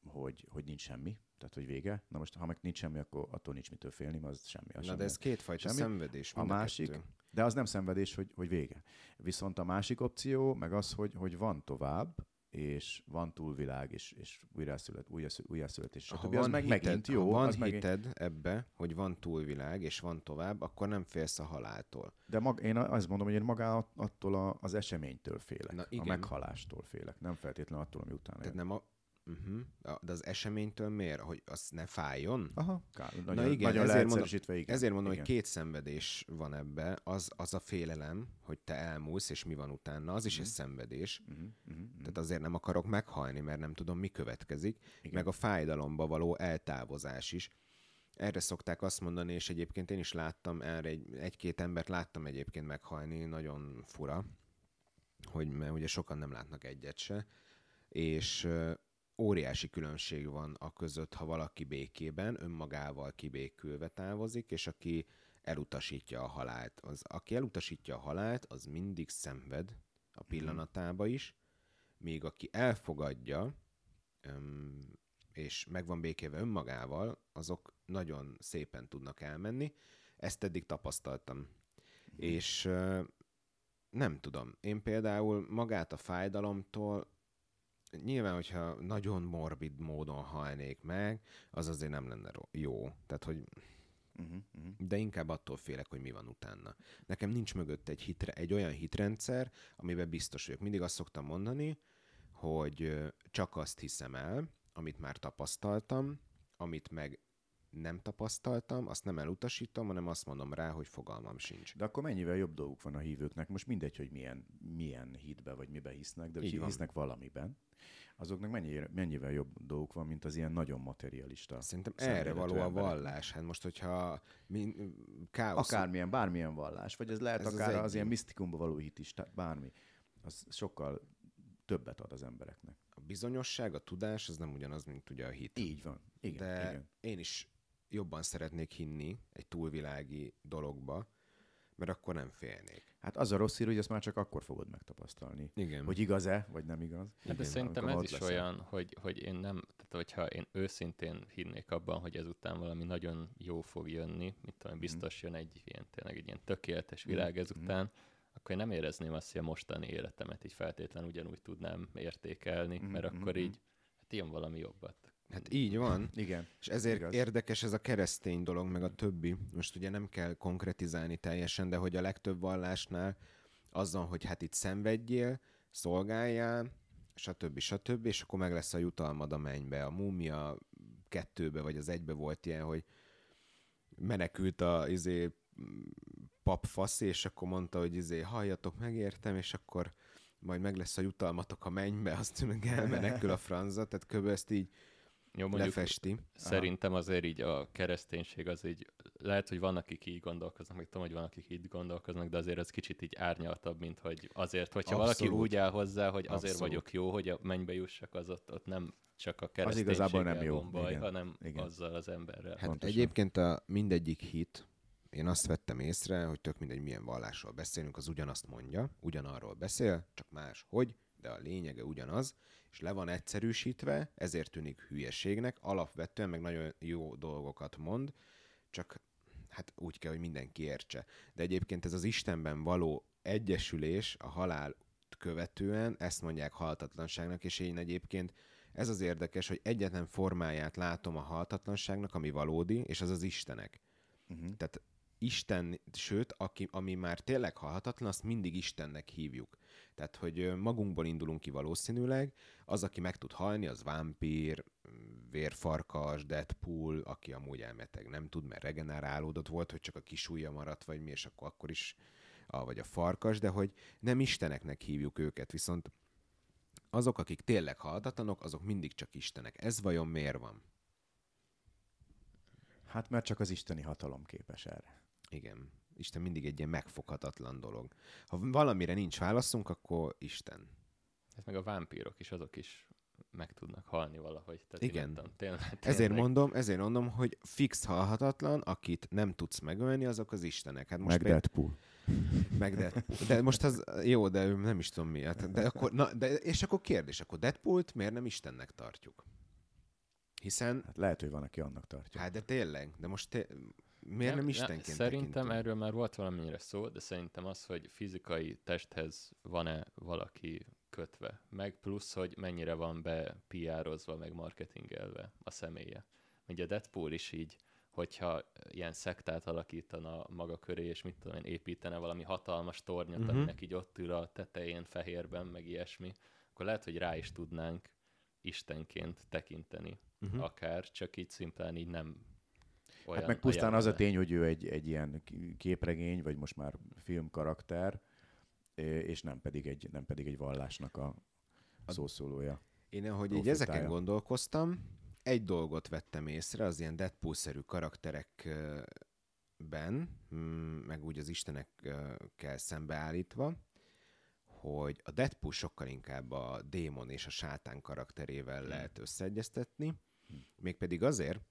hogy, hogy nincs semmi, tehát hogy vége. Na most, ha meg nincs semmi, akkor attól nincs mitől félni, mert az semmi. Az Na semmi. de ez kétfajta semmi. szenvedés. A másik, kettő. De az nem szenvedés, hogy, hogy vége. Viszont a másik opció, meg az, hogy, hogy van tovább, és van túlvilág, és, és újjászület, újjászületés, stb. Az meg hited, megint jó. Ha van az hited megint... ebbe, hogy van túlvilág, és van tovább, akkor nem félsz a haláltól. De mag, én azt mondom, hogy én magá attól a, az eseménytől félek, Na, igen. a meghalástól félek, nem feltétlenül attól, ami utána Tehát nem a, Uh-huh. De az eseménytől miért? Hogy az ne fájjon? Aha, kár, nagyon, Na igen, nagyon ezért mondom, igen. Ezért mondom, igen. hogy két szenvedés van ebbe. Az, az a félelem, hogy te elmúlsz, és mi van utána, az is uh-huh. egy szenvedés. Uh-huh. Uh-huh. Tehát azért nem akarok meghalni, mert nem tudom, mi következik. Igen. Meg a fájdalomba való eltávozás is. Erre szokták azt mondani, és egyébként én is láttam erre, egy, egy-két embert láttam egyébként meghalni, nagyon fura, hogy mert ugye sokan nem látnak egyet se, és óriási különbség van a között, ha valaki békében, önmagával kibékülve távozik, és aki elutasítja a halált. Az, aki elutasítja a halált, az mindig szenved a pillanatába is, míg aki elfogadja, és meg van békéve önmagával, azok nagyon szépen tudnak elmenni. Ezt eddig tapasztaltam. Mm. És nem tudom. Én például magát a fájdalomtól nyilván, hogyha nagyon morbid módon halnék meg, az azért nem lenne jó. Tehát, hogy Uh-huh, uh-huh. De inkább attól félek, hogy mi van utána. Nekem nincs mögött egy, hitre, egy olyan hitrendszer, amiben biztos vagyok. Mindig azt szoktam mondani, hogy csak azt hiszem el, amit már tapasztaltam, amit meg nem tapasztaltam, azt nem elutasítom, hanem azt mondom rá, hogy fogalmam sincs. De akkor mennyivel jobb dolguk van a hívőknek? Most mindegy, hogy milyen, milyen hitbe vagy mibe hisznek, de hogy hisznek valamiben, azoknak mennyi, mennyivel jobb dolguk van, mint az ilyen nagyon materialista. Szerintem erre való a vallás. Hát most, hogyha mi, káosz... Akármilyen, bármilyen vallás, vagy ez lehet ez akár az, az ilyen misztikumba való hit is, tehát bármi. Az sokkal többet ad az embereknek. A bizonyosság, a tudás, az nem ugyanaz, mint ugye a hit. Így van. Igen, De igen. én is jobban szeretnék hinni egy túlvilági dologba, mert akkor nem félnék. Hát az a rossz hír, hogy ezt már csak akkor fogod megtapasztalni. Igen. Hogy igaz-e, vagy nem igaz. Hát Igen, de szerintem ez is leszel. olyan, hogy, hogy én nem, tehát hogyha én őszintén hinnék abban, hogy ezután valami nagyon jó fog jönni, mint tudom, mhm. biztos jön egy ilyen, tényleg egy ilyen tökéletes mhm. világ ezután, mm. akkor én nem érezném azt, hogy a mostani életemet így feltétlen ugyanúgy tudnám értékelni, mm. mert akkor így, hát ilyen valami jobbat. Hát így van. Igen. És ezért igaz. érdekes ez a keresztény dolog, meg a többi. Most ugye nem kell konkretizálni teljesen, de hogy a legtöbb vallásnál azon, hogy hát itt szenvedjél, szolgáljál, stb. stb. és akkor meg lesz a jutalmad a mennybe. A múmia kettőbe, vagy az egybe volt ilyen, hogy menekült a izé, pap fasz, és akkor mondta, hogy izé, halljatok, megértem, és akkor majd meg lesz a jutalmatok a mennybe, azt meg elmenekül a franza, tehát kb. ezt így jó, mondjuk lefesti. Szerintem azért így a kereszténység az így, lehet, hogy van, akik így gondolkoznak, meg tudom, hogy van, akik így gondolkoznak, de azért ez kicsit így árnyaltabb, mint hogy azért, hogyha Abszolút. valaki úgy áll hozzá, hogy azért Abszolút. vagyok jó, hogy a mennybe jussak, az ott, ott nem csak a kereszténységgel az igazából nem jó. baj, Igen. hanem Igen. azzal az emberrel. Hát Pontosan. egyébként a mindegyik hit, én azt vettem észre, hogy tök mindegy milyen vallásról beszélünk, az ugyanazt mondja, ugyanarról beszél, csak más, hogy, de a lényege ugyanaz, és le van egyszerűsítve, ezért tűnik hülyeségnek, alapvetően meg nagyon jó dolgokat mond, csak hát úgy kell, hogy mindenki értse. De egyébként ez az Istenben való egyesülés a halál követően, ezt mondják haltatlanságnak, és én egyébként ez az érdekes, hogy egyetlen formáját látom a haltatlanságnak, ami valódi, és az az Istenek. Uh-huh. Tehát Isten, sőt, aki, ami már tényleg halhatatlan, azt mindig Istennek hívjuk. Tehát, hogy magunkból indulunk ki valószínűleg, az, aki meg tud halni, az vámpír, vérfarkas, Deadpool, aki amúgy elmeteg nem tud, mert regenerálódott volt, hogy csak a kis ujja maradt, vagy mi, és akkor, akkor is a, vagy a farkas, de hogy nem isteneknek hívjuk őket, viszont azok, akik tényleg halhatatlanok, azok mindig csak istenek. Ez vajon miért van? Hát mert csak az isteni hatalom képes erre. Igen. Isten mindig egy ilyen megfoghatatlan dolog. Ha valamire nincs válaszunk, akkor Isten. Ez meg a vámpírok is, azok is meg tudnak halni valahogy. Tehát Igen. Tudom, tényleg, tényleg. Ezért mondom, ezért mondom, hogy fix halhatatlan, akit nem tudsz megölni, azok az istenek. Hát most meg péld... Deadpool. Meg Deadpool. De most az jó, de nem is tudom miért. De akkor, na, de, és akkor kérdés, akkor Deadpoolt miért nem istennek tartjuk? Hiszen... Hát lehet, hogy van, aki annak tartja. Hát de tényleg, de most te, miért nem, nem istenként Szerintem tekintünk? erről már volt valamennyire szó, de szerintem az, hogy fizikai testhez van-e valaki kötve, meg plusz, hogy mennyire van be PR-ozva, meg marketingelve a személye. Ugye Deadpool is így, hogyha ilyen szektát alakítana maga köré, és mit tudom én, építene valami hatalmas tornyot, uh-huh. aminek így ott ül a tetején fehérben, meg ilyesmi, akkor lehet, hogy rá is tudnánk istenként tekinteni. Uh-huh. Akár, csak így szimplán így nem olyan Hát meg pusztán az a tény, hogy ő egy, egy ilyen képregény, vagy most már filmkarakter, és nem pedig egy, nem pedig egy vallásnak a szószólója. Én, ahogy így ezeken gondolkoztam, egy dolgot vettem észre, az ilyen Deadpool-szerű karakterekben, mm, meg úgy az istenekkel szembeállítva, hogy a Deadpool sokkal inkább a démon és a sátán karakterével hmm. lehet összeegyeztetni, hmm. mégpedig azért,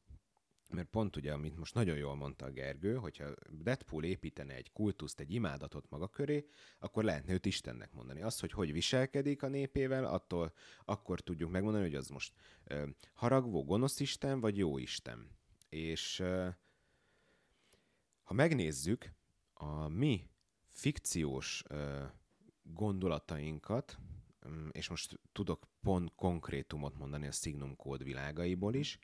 mert pont ugye, amit most nagyon jól mondta a Gergő, hogyha Deadpool építene egy kultuszt, egy imádatot maga köré, akkor lehetne őt Istennek mondani. Az, hogy hogy viselkedik a népével, attól akkor tudjuk megmondani, hogy az most ö, haragvó, gonosz Isten, vagy jó Isten. És ö, ha megnézzük a mi fikciós ö, gondolatainkat, és most tudok pont konkrétumot mondani a Signum kód világaiból is,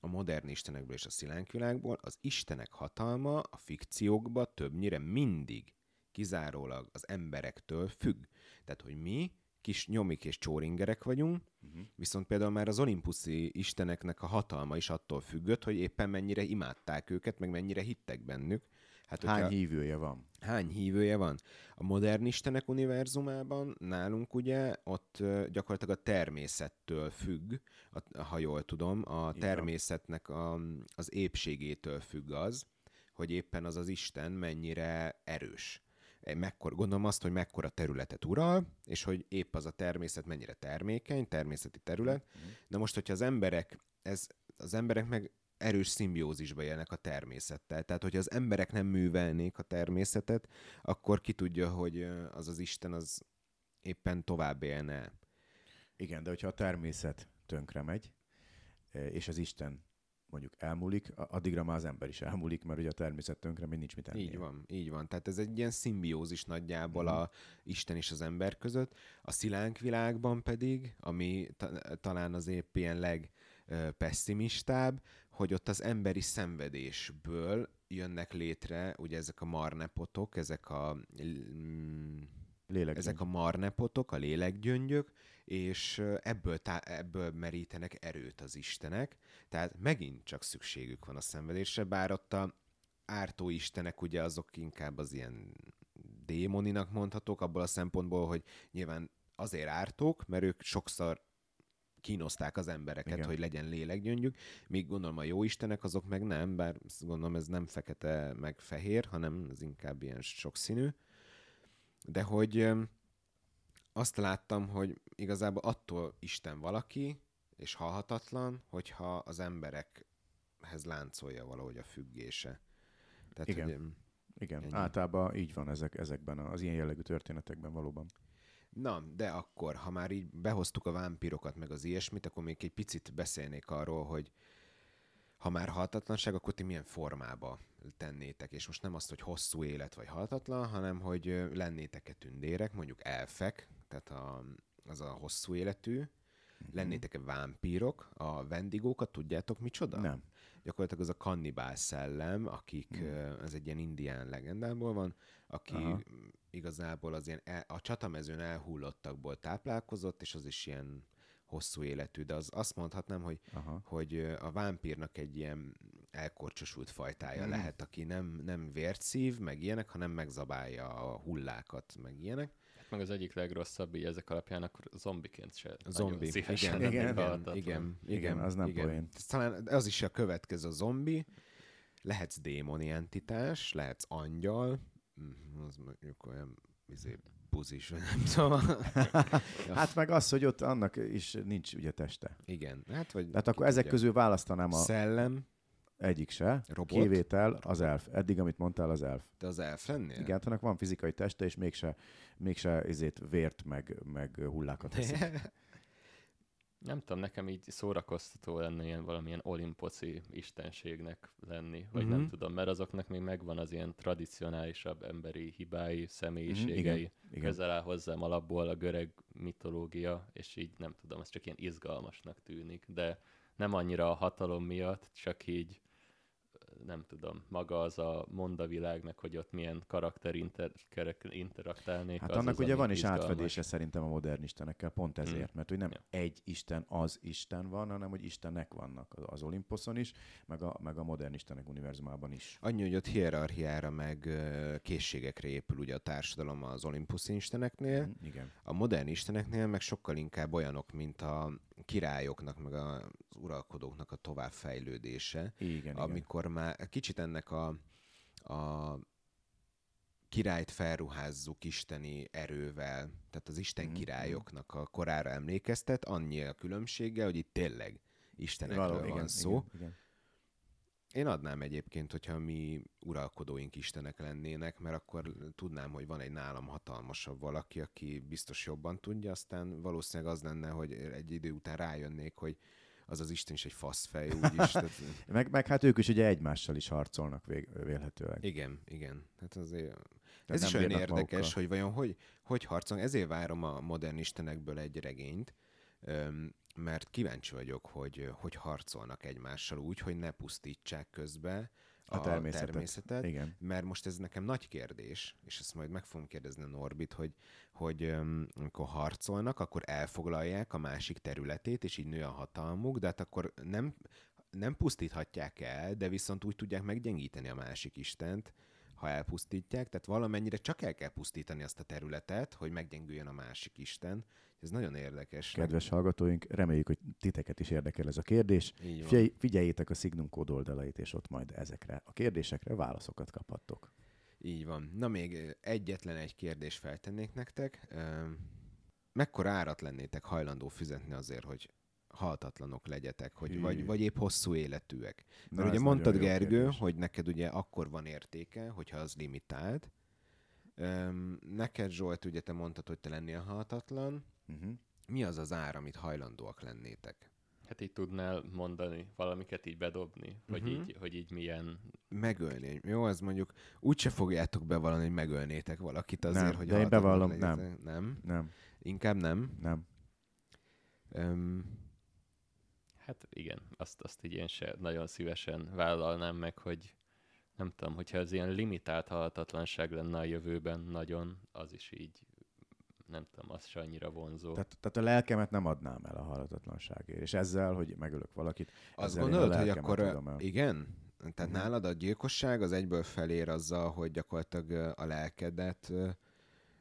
a modern istenekből és a szilánkvilágból, az istenek hatalma a fikciókba többnyire mindig kizárólag az emberektől függ. Tehát, hogy mi kis nyomik és csóringerek vagyunk, uh-huh. viszont például már az olimpuszi isteneknek a hatalma is attól függött, hogy éppen mennyire imádták őket, meg mennyire hittek bennük, Hát, hány hogyha, hívője van? Hány hívője van? A modern istenek univerzumában nálunk ugye ott gyakorlatilag a természettől függ, a, ha jól tudom, a természetnek a, az épségétől függ az, hogy éppen az az Isten mennyire erős. Mekkor, gondolom azt, hogy mekkora területet ural, és hogy épp az a természet mennyire termékeny, természeti terület. Mm-hmm. De most, hogyha az emberek, ez, az emberek meg erős szimbiózisba élnek a természettel. Tehát, hogyha az emberek nem művelnék a természetet, akkor ki tudja, hogy az az Isten az éppen tovább élne. Igen, de hogyha a természet tönkre megy, és az Isten mondjuk elmúlik, addigra már az ember is elmúlik, mert ugye a természet tönkre még nincs mit enni. Így van, így van. Tehát ez egy ilyen szimbiózis nagyjából mm. a Isten és az ember között. A szilánk világban pedig, ami ta- talán az épp ilyen legpesszimistább, hogy ott az emberi szenvedésből jönnek létre ugye ezek a marnepotok, ezek a mm, ezek a marnepotok, a lélekgyöngyök, és ebből, tá- ebből merítenek erőt az istenek, tehát megint csak szükségük van a szenvedésre, bár ott a ártó istenek ugye azok inkább az ilyen démoninak mondhatók, abból a szempontból, hogy nyilván azért ártók, mert ők sokszor kínozták az embereket, Igen. hogy legyen lélekgyöngyük, míg gondolom a jó istenek azok meg nem, bár gondolom ez nem fekete meg fehér, hanem ez inkább ilyen sokszínű. De hogy azt láttam, hogy igazából attól Isten valaki, és halhatatlan, hogyha az emberekhez láncolja valahogy a függése. Tehát, Igen. Hogy, Igen, ennyi. általában így van ezek, ezekben az ilyen jellegű történetekben valóban. Na, de akkor, ha már így behoztuk a vámpirokat, meg az ilyesmit, akkor még egy picit beszélnék arról, hogy ha már haltatlanság, akkor ti milyen formába tennétek, és most nem azt, hogy hosszú élet vagy haltatlan, hanem hogy lennétek-e tündérek, mondjuk elfek, tehát a, az a hosszú életű, lennétek-e vámpírok, a vendigókat tudjátok micsoda? Nem. Gyakorlatilag az a kannibál szellem, akik, hmm. ez egy ilyen indián legendából van, aki Aha. igazából az ilyen el, a csatamezőn elhullottakból táplálkozott, és az is ilyen hosszú életű, de az azt mondhatnám, hogy, Aha. hogy a vámpírnak egy ilyen elkorcsosult fajtája mm. lehet, aki nem, nem vért szív, meg ilyenek, hanem megzabálja a hullákat, meg ilyenek. Meg az egyik legrosszabb, így ezek alapján akkor zombiként se Zombi, igen, igen, igen, igen, igen, az nem igen. poén. Talán az is a következő zombi, lehetsz démoni entitás, lehetsz angyal, mm, az mondjuk olyan izé, buzis, vagy nem tudom. [laughs] hát meg az, hogy ott annak is nincs ugye teste. Igen. Hát, vagy hát akkor ezek ugye. közül választanám a... Szellem. Egyik se. Robot? Kivétel az elf. Eddig, amit mondtál, az elf. De az elf lennél? Igen, annak van fizikai teste, és mégse, mégse izét vért, meg, meg hullákat [laughs] Nem tudom, nekem így szórakoztató lenne ilyen valamilyen olimposzi istenségnek lenni, vagy mm-hmm. nem mhm. tudom, mert azoknak még megvan az ilyen tradicionálisabb emberi hibái, személyiségei, mm-hmm, igen, közel áll hozzám alapból a görög mitológia, és így nem tudom, ez csak ilyen izgalmasnak tűnik, de nem annyira a hatalom miatt, csak így nem tudom, maga az a mondavilágnak, hogy ott milyen karakter inter, interaktálnék. Hát az annak az, ugye van is izgalmas. átfedése szerintem a modern istenekkel, pont ezért, hmm. mert hogy nem ja. egy isten az isten van, hanem hogy istenek vannak az Olimposzon is, meg a, meg a modern istenek univerzumában is. Annyi, hogy ott hierarchiára meg készségekre épül ugye a társadalom az olimposzi isteneknél. Hmm, igen. A modern isteneknél meg sokkal inkább olyanok, mint a királyoknak, meg az uralkodóknak a továbbfejlődése. Igen, amikor igen. már kicsit ennek a, a királyt felruházzuk isteni erővel, tehát az isten mm-hmm. királyoknak a korára emlékeztet, annyi a különbsége, hogy itt tényleg istenekről Való, van igen, szó. Igen, igen. Én adnám egyébként, hogyha mi uralkodóink istenek lennének, mert akkor tudnám, hogy van egy nálam hatalmasabb valaki, aki biztos jobban tudja, aztán valószínűleg az lenne, hogy egy idő után rájönnék, hogy az az Isten is egy faszfej, úgyis. tehát... [laughs] meg, meg hát ők is ugye egymással is harcolnak vég, vélhetőleg. Igen, igen. Hát azért... Tehát ez is olyan érdekes, magukkal. hogy vajon hogy, hogy harcolnak. Ezért várom a modern istenekből egy regényt, mert kíváncsi vagyok, hogy hogy harcolnak egymással úgy, hogy ne pusztítsák közbe a, a természetet. természetet Igen. Mert most ez nekem nagy kérdés, és ezt majd meg fogom kérdezni a Norbit, hogy, hogy um, amikor harcolnak, akkor elfoglalják a másik területét, és így nő a hatalmuk, de hát akkor nem, nem pusztíthatják el, de viszont úgy tudják meggyengíteni a másik istent, ha elpusztítják, tehát valamennyire csak el kell pusztítani azt a területet, hogy meggyengüljön a másik Isten. Ez nagyon érdekes. Kedves hallgatóink, reméljük, hogy titeket is érdekel ez a kérdés. Figyelj, figyeljétek a Signum kód oldalait, és ott majd ezekre a kérdésekre válaszokat kaphattok. Így van. Na még egyetlen egy kérdés feltennék nektek. Mekkora árat lennétek hajlandó fizetni azért, hogy haltatlanok legyetek, hogy vagy, vagy épp hosszú életűek. Mert Na, ugye mondtad, Gergő, kérdés. hogy neked ugye akkor van értéke, hogyha az limitált. Um, neked, Zsolt, ugye te mondtad, hogy te lennél haltatlan. Uh-huh. Mi az az ár, amit hajlandóak lennétek? Hát így tudnál mondani, valamiket így bedobni, uh-huh. hogy, így, hogy így milyen... Megölni. Jó, az mondjuk úgyse fogjátok bevallani, hogy megölnétek valakit azért, nem, hogy... De én bevallom, nem. Nem? Nem. Inkább nem? Nem. Um, Hát igen, azt, azt így én se nagyon szívesen vállalnám meg, hogy nem tudom, hogyha ez ilyen limitált halhatatlanság lenne a jövőben nagyon, az is így nem tudom, az se annyira vonzó. Tehát, tehát a lelkemet nem adnám el a halhatatlanságért, és ezzel, hogy megölök valakit, Azt gondolod, hogy akkor el. igen? Tehát uh-huh. nálad a gyilkosság az egyből felér azzal, hogy gyakorlatilag a lelkedet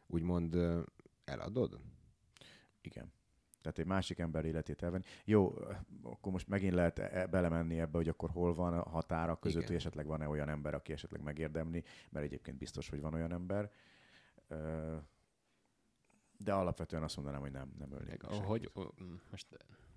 úgymond eladod? Igen tehát egy másik ember életét elvenni. Jó, akkor most megint lehet e- belemenni ebbe, hogy akkor hol van a határa között, Igen. hogy esetleg van-e olyan ember, aki esetleg megérdemli, mert egyébként biztos, hogy van olyan ember. De alapvetően azt mondanám, hogy nem, nem ölnék. Hogy, most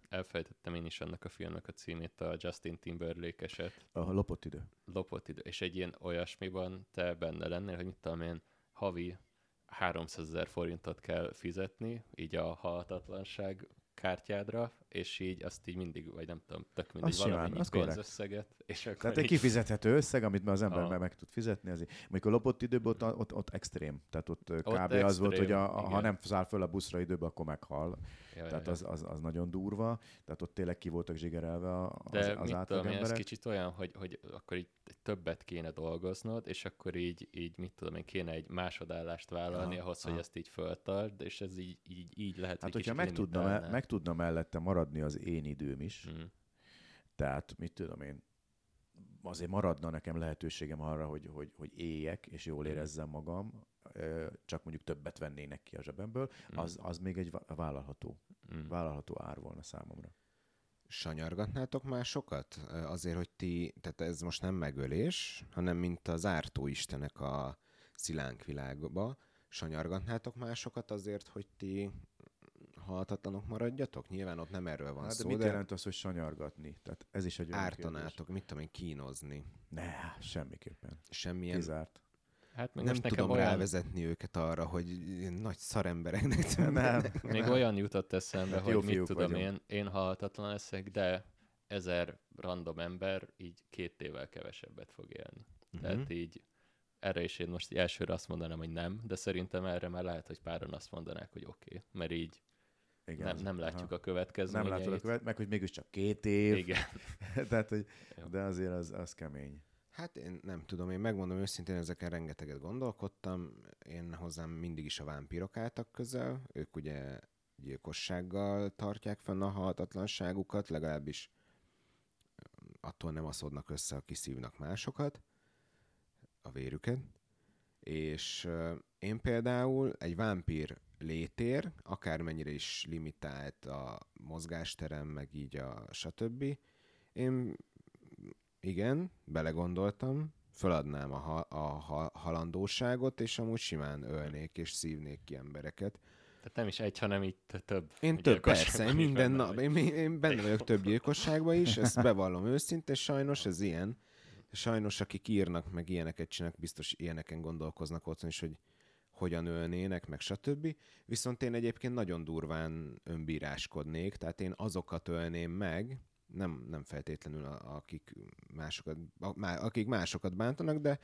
elfelejtettem én is annak a filmnek a címét, a Justin Timberlake eset. A lopott idő. Lopott idő. És egy ilyen olyasmiban te benne lennél, hogy mit tudom én, havi 300 ezer forintot kell fizetni, így a halhatatlanság kártyádra, és így azt így mindig, vagy nem tudom, tök mindegy, az valamennyi simán, pénzösszeget. És akkor Tehát egy kifizethető összeg, amit az ember meg, meg tud fizetni. Azért. Amikor lopott időben, ott, ott, ott extrém. Tehát ott, ott kb. Extrém, az volt, hogy a, ha nem száll föl a buszra időben, akkor meghal. Ja, Tehát ja. Az, az, az, nagyon durva. Tehát ott tényleg ki voltak zsigerelve az, De az mit tudom én, ez kicsit olyan, hogy, hogy akkor így többet kéne dolgoznod, és akkor így, így mit tudom én, kéne egy másodállást vállalni ja, ahhoz, ha. hogy ezt így föltart, és ez így, így, így lehet, Hát, hogyha meg tudna, me, meg tudna mellette maradni az én időm is, mm. tehát mit tudom én, azért maradna nekem lehetőségem arra, hogy, hogy, hogy éljek, és jól mhm. érezzem magam, csak mondjuk többet vennének ki a zsebemből, mm. az, az még egy vállalható, mm. vállalható ár volna számomra. Sanyargatnátok másokat? Azért, hogy ti, tehát ez most nem megölés, hanem mint az ártó istenek a szilánk világba, sanyargatnátok másokat azért, hogy ti halhatatlanok maradjatok? Nyilván ott nem erről van hát, szó, de mit jelent az, hogy sanyargatni? Tehát ez is egy Ártanátok, kérdés. mit tudom én, kínozni? Ne, semmiképpen. Semmilyen... Kizárt. Hát még nem most tudom olyan... rávezetni őket arra, hogy nagy szarembereknek Nem. Még olyan jutott eszembe, hát hogy mit tudom én, én halhatatlan leszek, de ezer random ember így két évvel kevesebbet fog élni. Uh-huh. Tehát így erre is én most elsőre azt mondanám, hogy nem, de szerintem erre már lehet, hogy páran azt mondanák, hogy oké, okay, mert így igen, nem, nem látjuk aha. a következményeit. Nem látjuk a következményeit, meg hogy mégiscsak két év. Igen. [laughs] Tehát, hogy, de azért az, az kemény. Hát én nem tudom, én megmondom őszintén, ezeken rengeteget gondolkodtam. Én hozzám mindig is a vámpírok álltak közel. Ők ugye gyilkossággal tartják fenn a halhatatlanságukat, legalábbis attól nem aszodnak össze, a kiszívnak másokat, a vérüket. És én például egy vámpír létér, akármennyire is limitált a mozgásterem, meg így a stb. Én igen, belegondoltam, föladnám a, ha- a ha- halandóságot, és amúgy simán ölnék és szívnék ki embereket. Tehát nem is egy, hanem így több. Én több, persze, én minden nap, én, én benne vagyok több gyilkosságban is, ezt bevallom őszintén, sajnos ez ilyen. Sajnos akik írnak, meg ilyeneket csinálnak, biztos ilyeneken gondolkoznak otthon is, hogy hogyan ölnének, meg stb. Viszont én egyébként nagyon durván önbíráskodnék, tehát én azokat ölném meg, nem, nem feltétlenül akik, másokat, akik másokat bántanak, de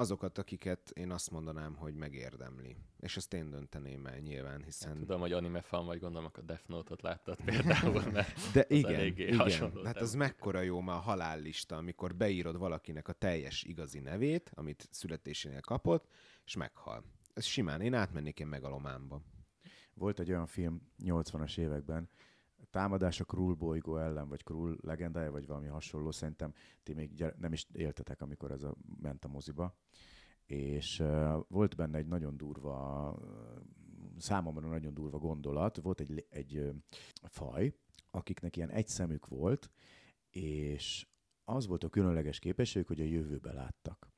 azokat, akiket én azt mondanám, hogy megérdemli. És ezt én dönteném el nyilván, hiszen... Hát, tudom, hogy anime fan vagy, gondolom, a Death Note-ot láttad például, mert [laughs] De igen, igen. Hát az mekkora jó már a halállista, amikor beírod valakinek a teljes igazi nevét, amit születésénél kapott, és meghal. Ez simán, én átmennék én megalomámba. Volt egy olyan film 80-as években, támadás a Krull bolygó ellen, vagy Krull legendája, vagy valami hasonló, szerintem ti még gyere, nem is éltetek, amikor ez a, ment a moziba. És uh, volt benne egy nagyon durva, uh, számomra nagyon durva gondolat. Volt egy, egy uh, faj, akiknek ilyen egy szemük volt, és az volt a különleges képesség, hogy a jövőbe láttak.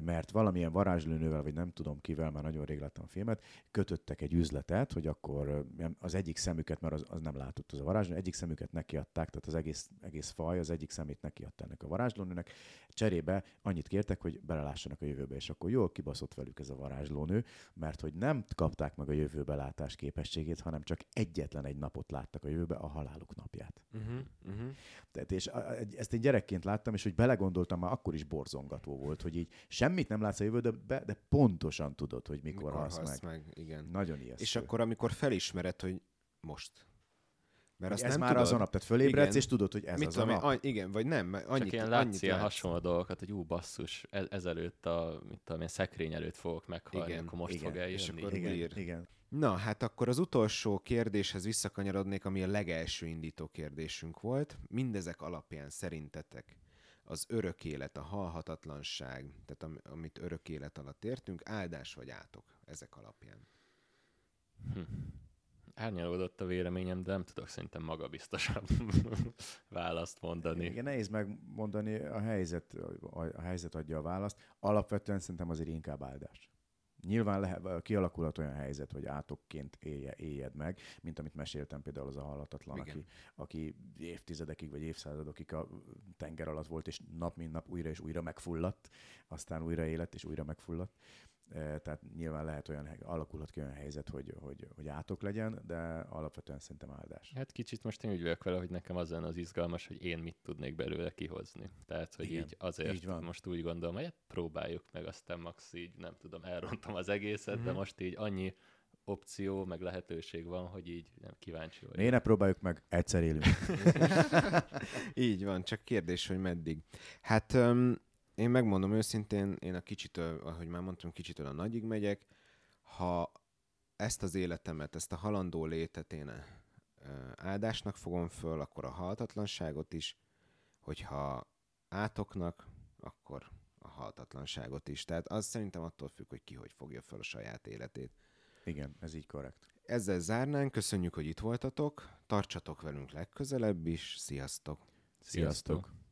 Mert valamilyen varázslőnővel, vagy nem tudom kivel, már nagyon rég láttam a filmet, kötöttek egy üzletet, hogy akkor az egyik szemüket, mert az, az nem látott az a varázslónő, egyik szemüket nekiadták, tehát az egész, egész faj az egyik szemét nekiadta ennek a varázslónőnek. Cserébe annyit kértek, hogy belelássanak a jövőbe, és akkor jól kibaszott velük ez a varázslónő, mert hogy nem kapták meg a jövőbe látás képességét, hanem csak egyetlen egy napot láttak a jövőbe, a haláluk napját. Uh-huh, uh-huh. Tehát, és ezt én gyerekként láttam, és hogy belegondoltam, már akkor is borzongató volt, hogy így semmit nem látsz a jövőbe, de pontosan tudod, hogy mikor, mikor halsz, halsz meg. meg. Igen. Nagyon ijesztő. És akkor, amikor felismered, hogy most. Mert azt ez nem már tudod. az a nap, tehát fölébredsz, igen. és tudod, hogy ez Mit az tudom, a nap. An- igen, vagy nem. Annyit, Csak ilyen látsz ilyen hasonló dolgokat, hogy ú, basszus, e- ezelőtt a, mit tudom, ilyen szekrény előtt fogok meghalni, igen, akkor most igen, fog eljönni. És akkor igen, bír. igen. Na, hát akkor az utolsó kérdéshez visszakanyarodnék, ami a legelső indító kérdésünk volt. Mindezek alapján szerintetek az örök élet, a halhatatlanság, tehát am, amit örök élet alatt értünk, áldás vagy átok ezek alapján? Hm. Árnyalódott a véleményem, de nem tudok szerintem magabiztosabb [laughs] választ mondani. Igen, nehéz megmondani, a helyzet, a helyzet adja a választ. Alapvetően szerintem azért inkább áldás. Nyilván lehet, kialakulhat olyan helyzet, hogy átokként élje, éljed meg, mint amit meséltem például az a halatatlan, aki, aki évtizedekig vagy évszázadokig a tenger alatt volt, és nap mint nap újra és újra megfulladt, aztán újra élet és újra megfulladt. Tehát nyilván lehet olyan, alakulhat ki olyan helyzet, hogy, hogy, hogy átok legyen, de alapvetően szerintem áldás. Hát kicsit most én úgy vagyok vele, hogy nekem az lenne az izgalmas, hogy én mit tudnék belőle kihozni. Tehát, hogy Igen, így azért így van. most úgy gondolom, hogy hát próbáljuk meg, aztán max így, nem tudom, elrontom az egészet, mm-hmm. de mhm. most így annyi opció, meg lehetőség van, hogy így nem kíváncsi vagyok. Miért ne próbáljuk meg? Egyszer élünk. [laughs] így van, csak kérdés, hogy meddig. Hát um, én megmondom őszintén, én a kicsitől, ahogy már mondtam, kicsitől a nagyig megyek. Ha ezt az életemet, ezt a halandó létet én áldásnak fogom föl, akkor a haltatlanságot is, hogyha átoknak, akkor a haltatlanságot is. Tehát az szerintem attól függ, hogy ki hogy fogja föl a saját életét. Igen, ez így korrekt. Ezzel zárnánk, köszönjük, hogy itt voltatok, tartsatok velünk legközelebb is, sziasztok! Sziasztok! Sziasztok.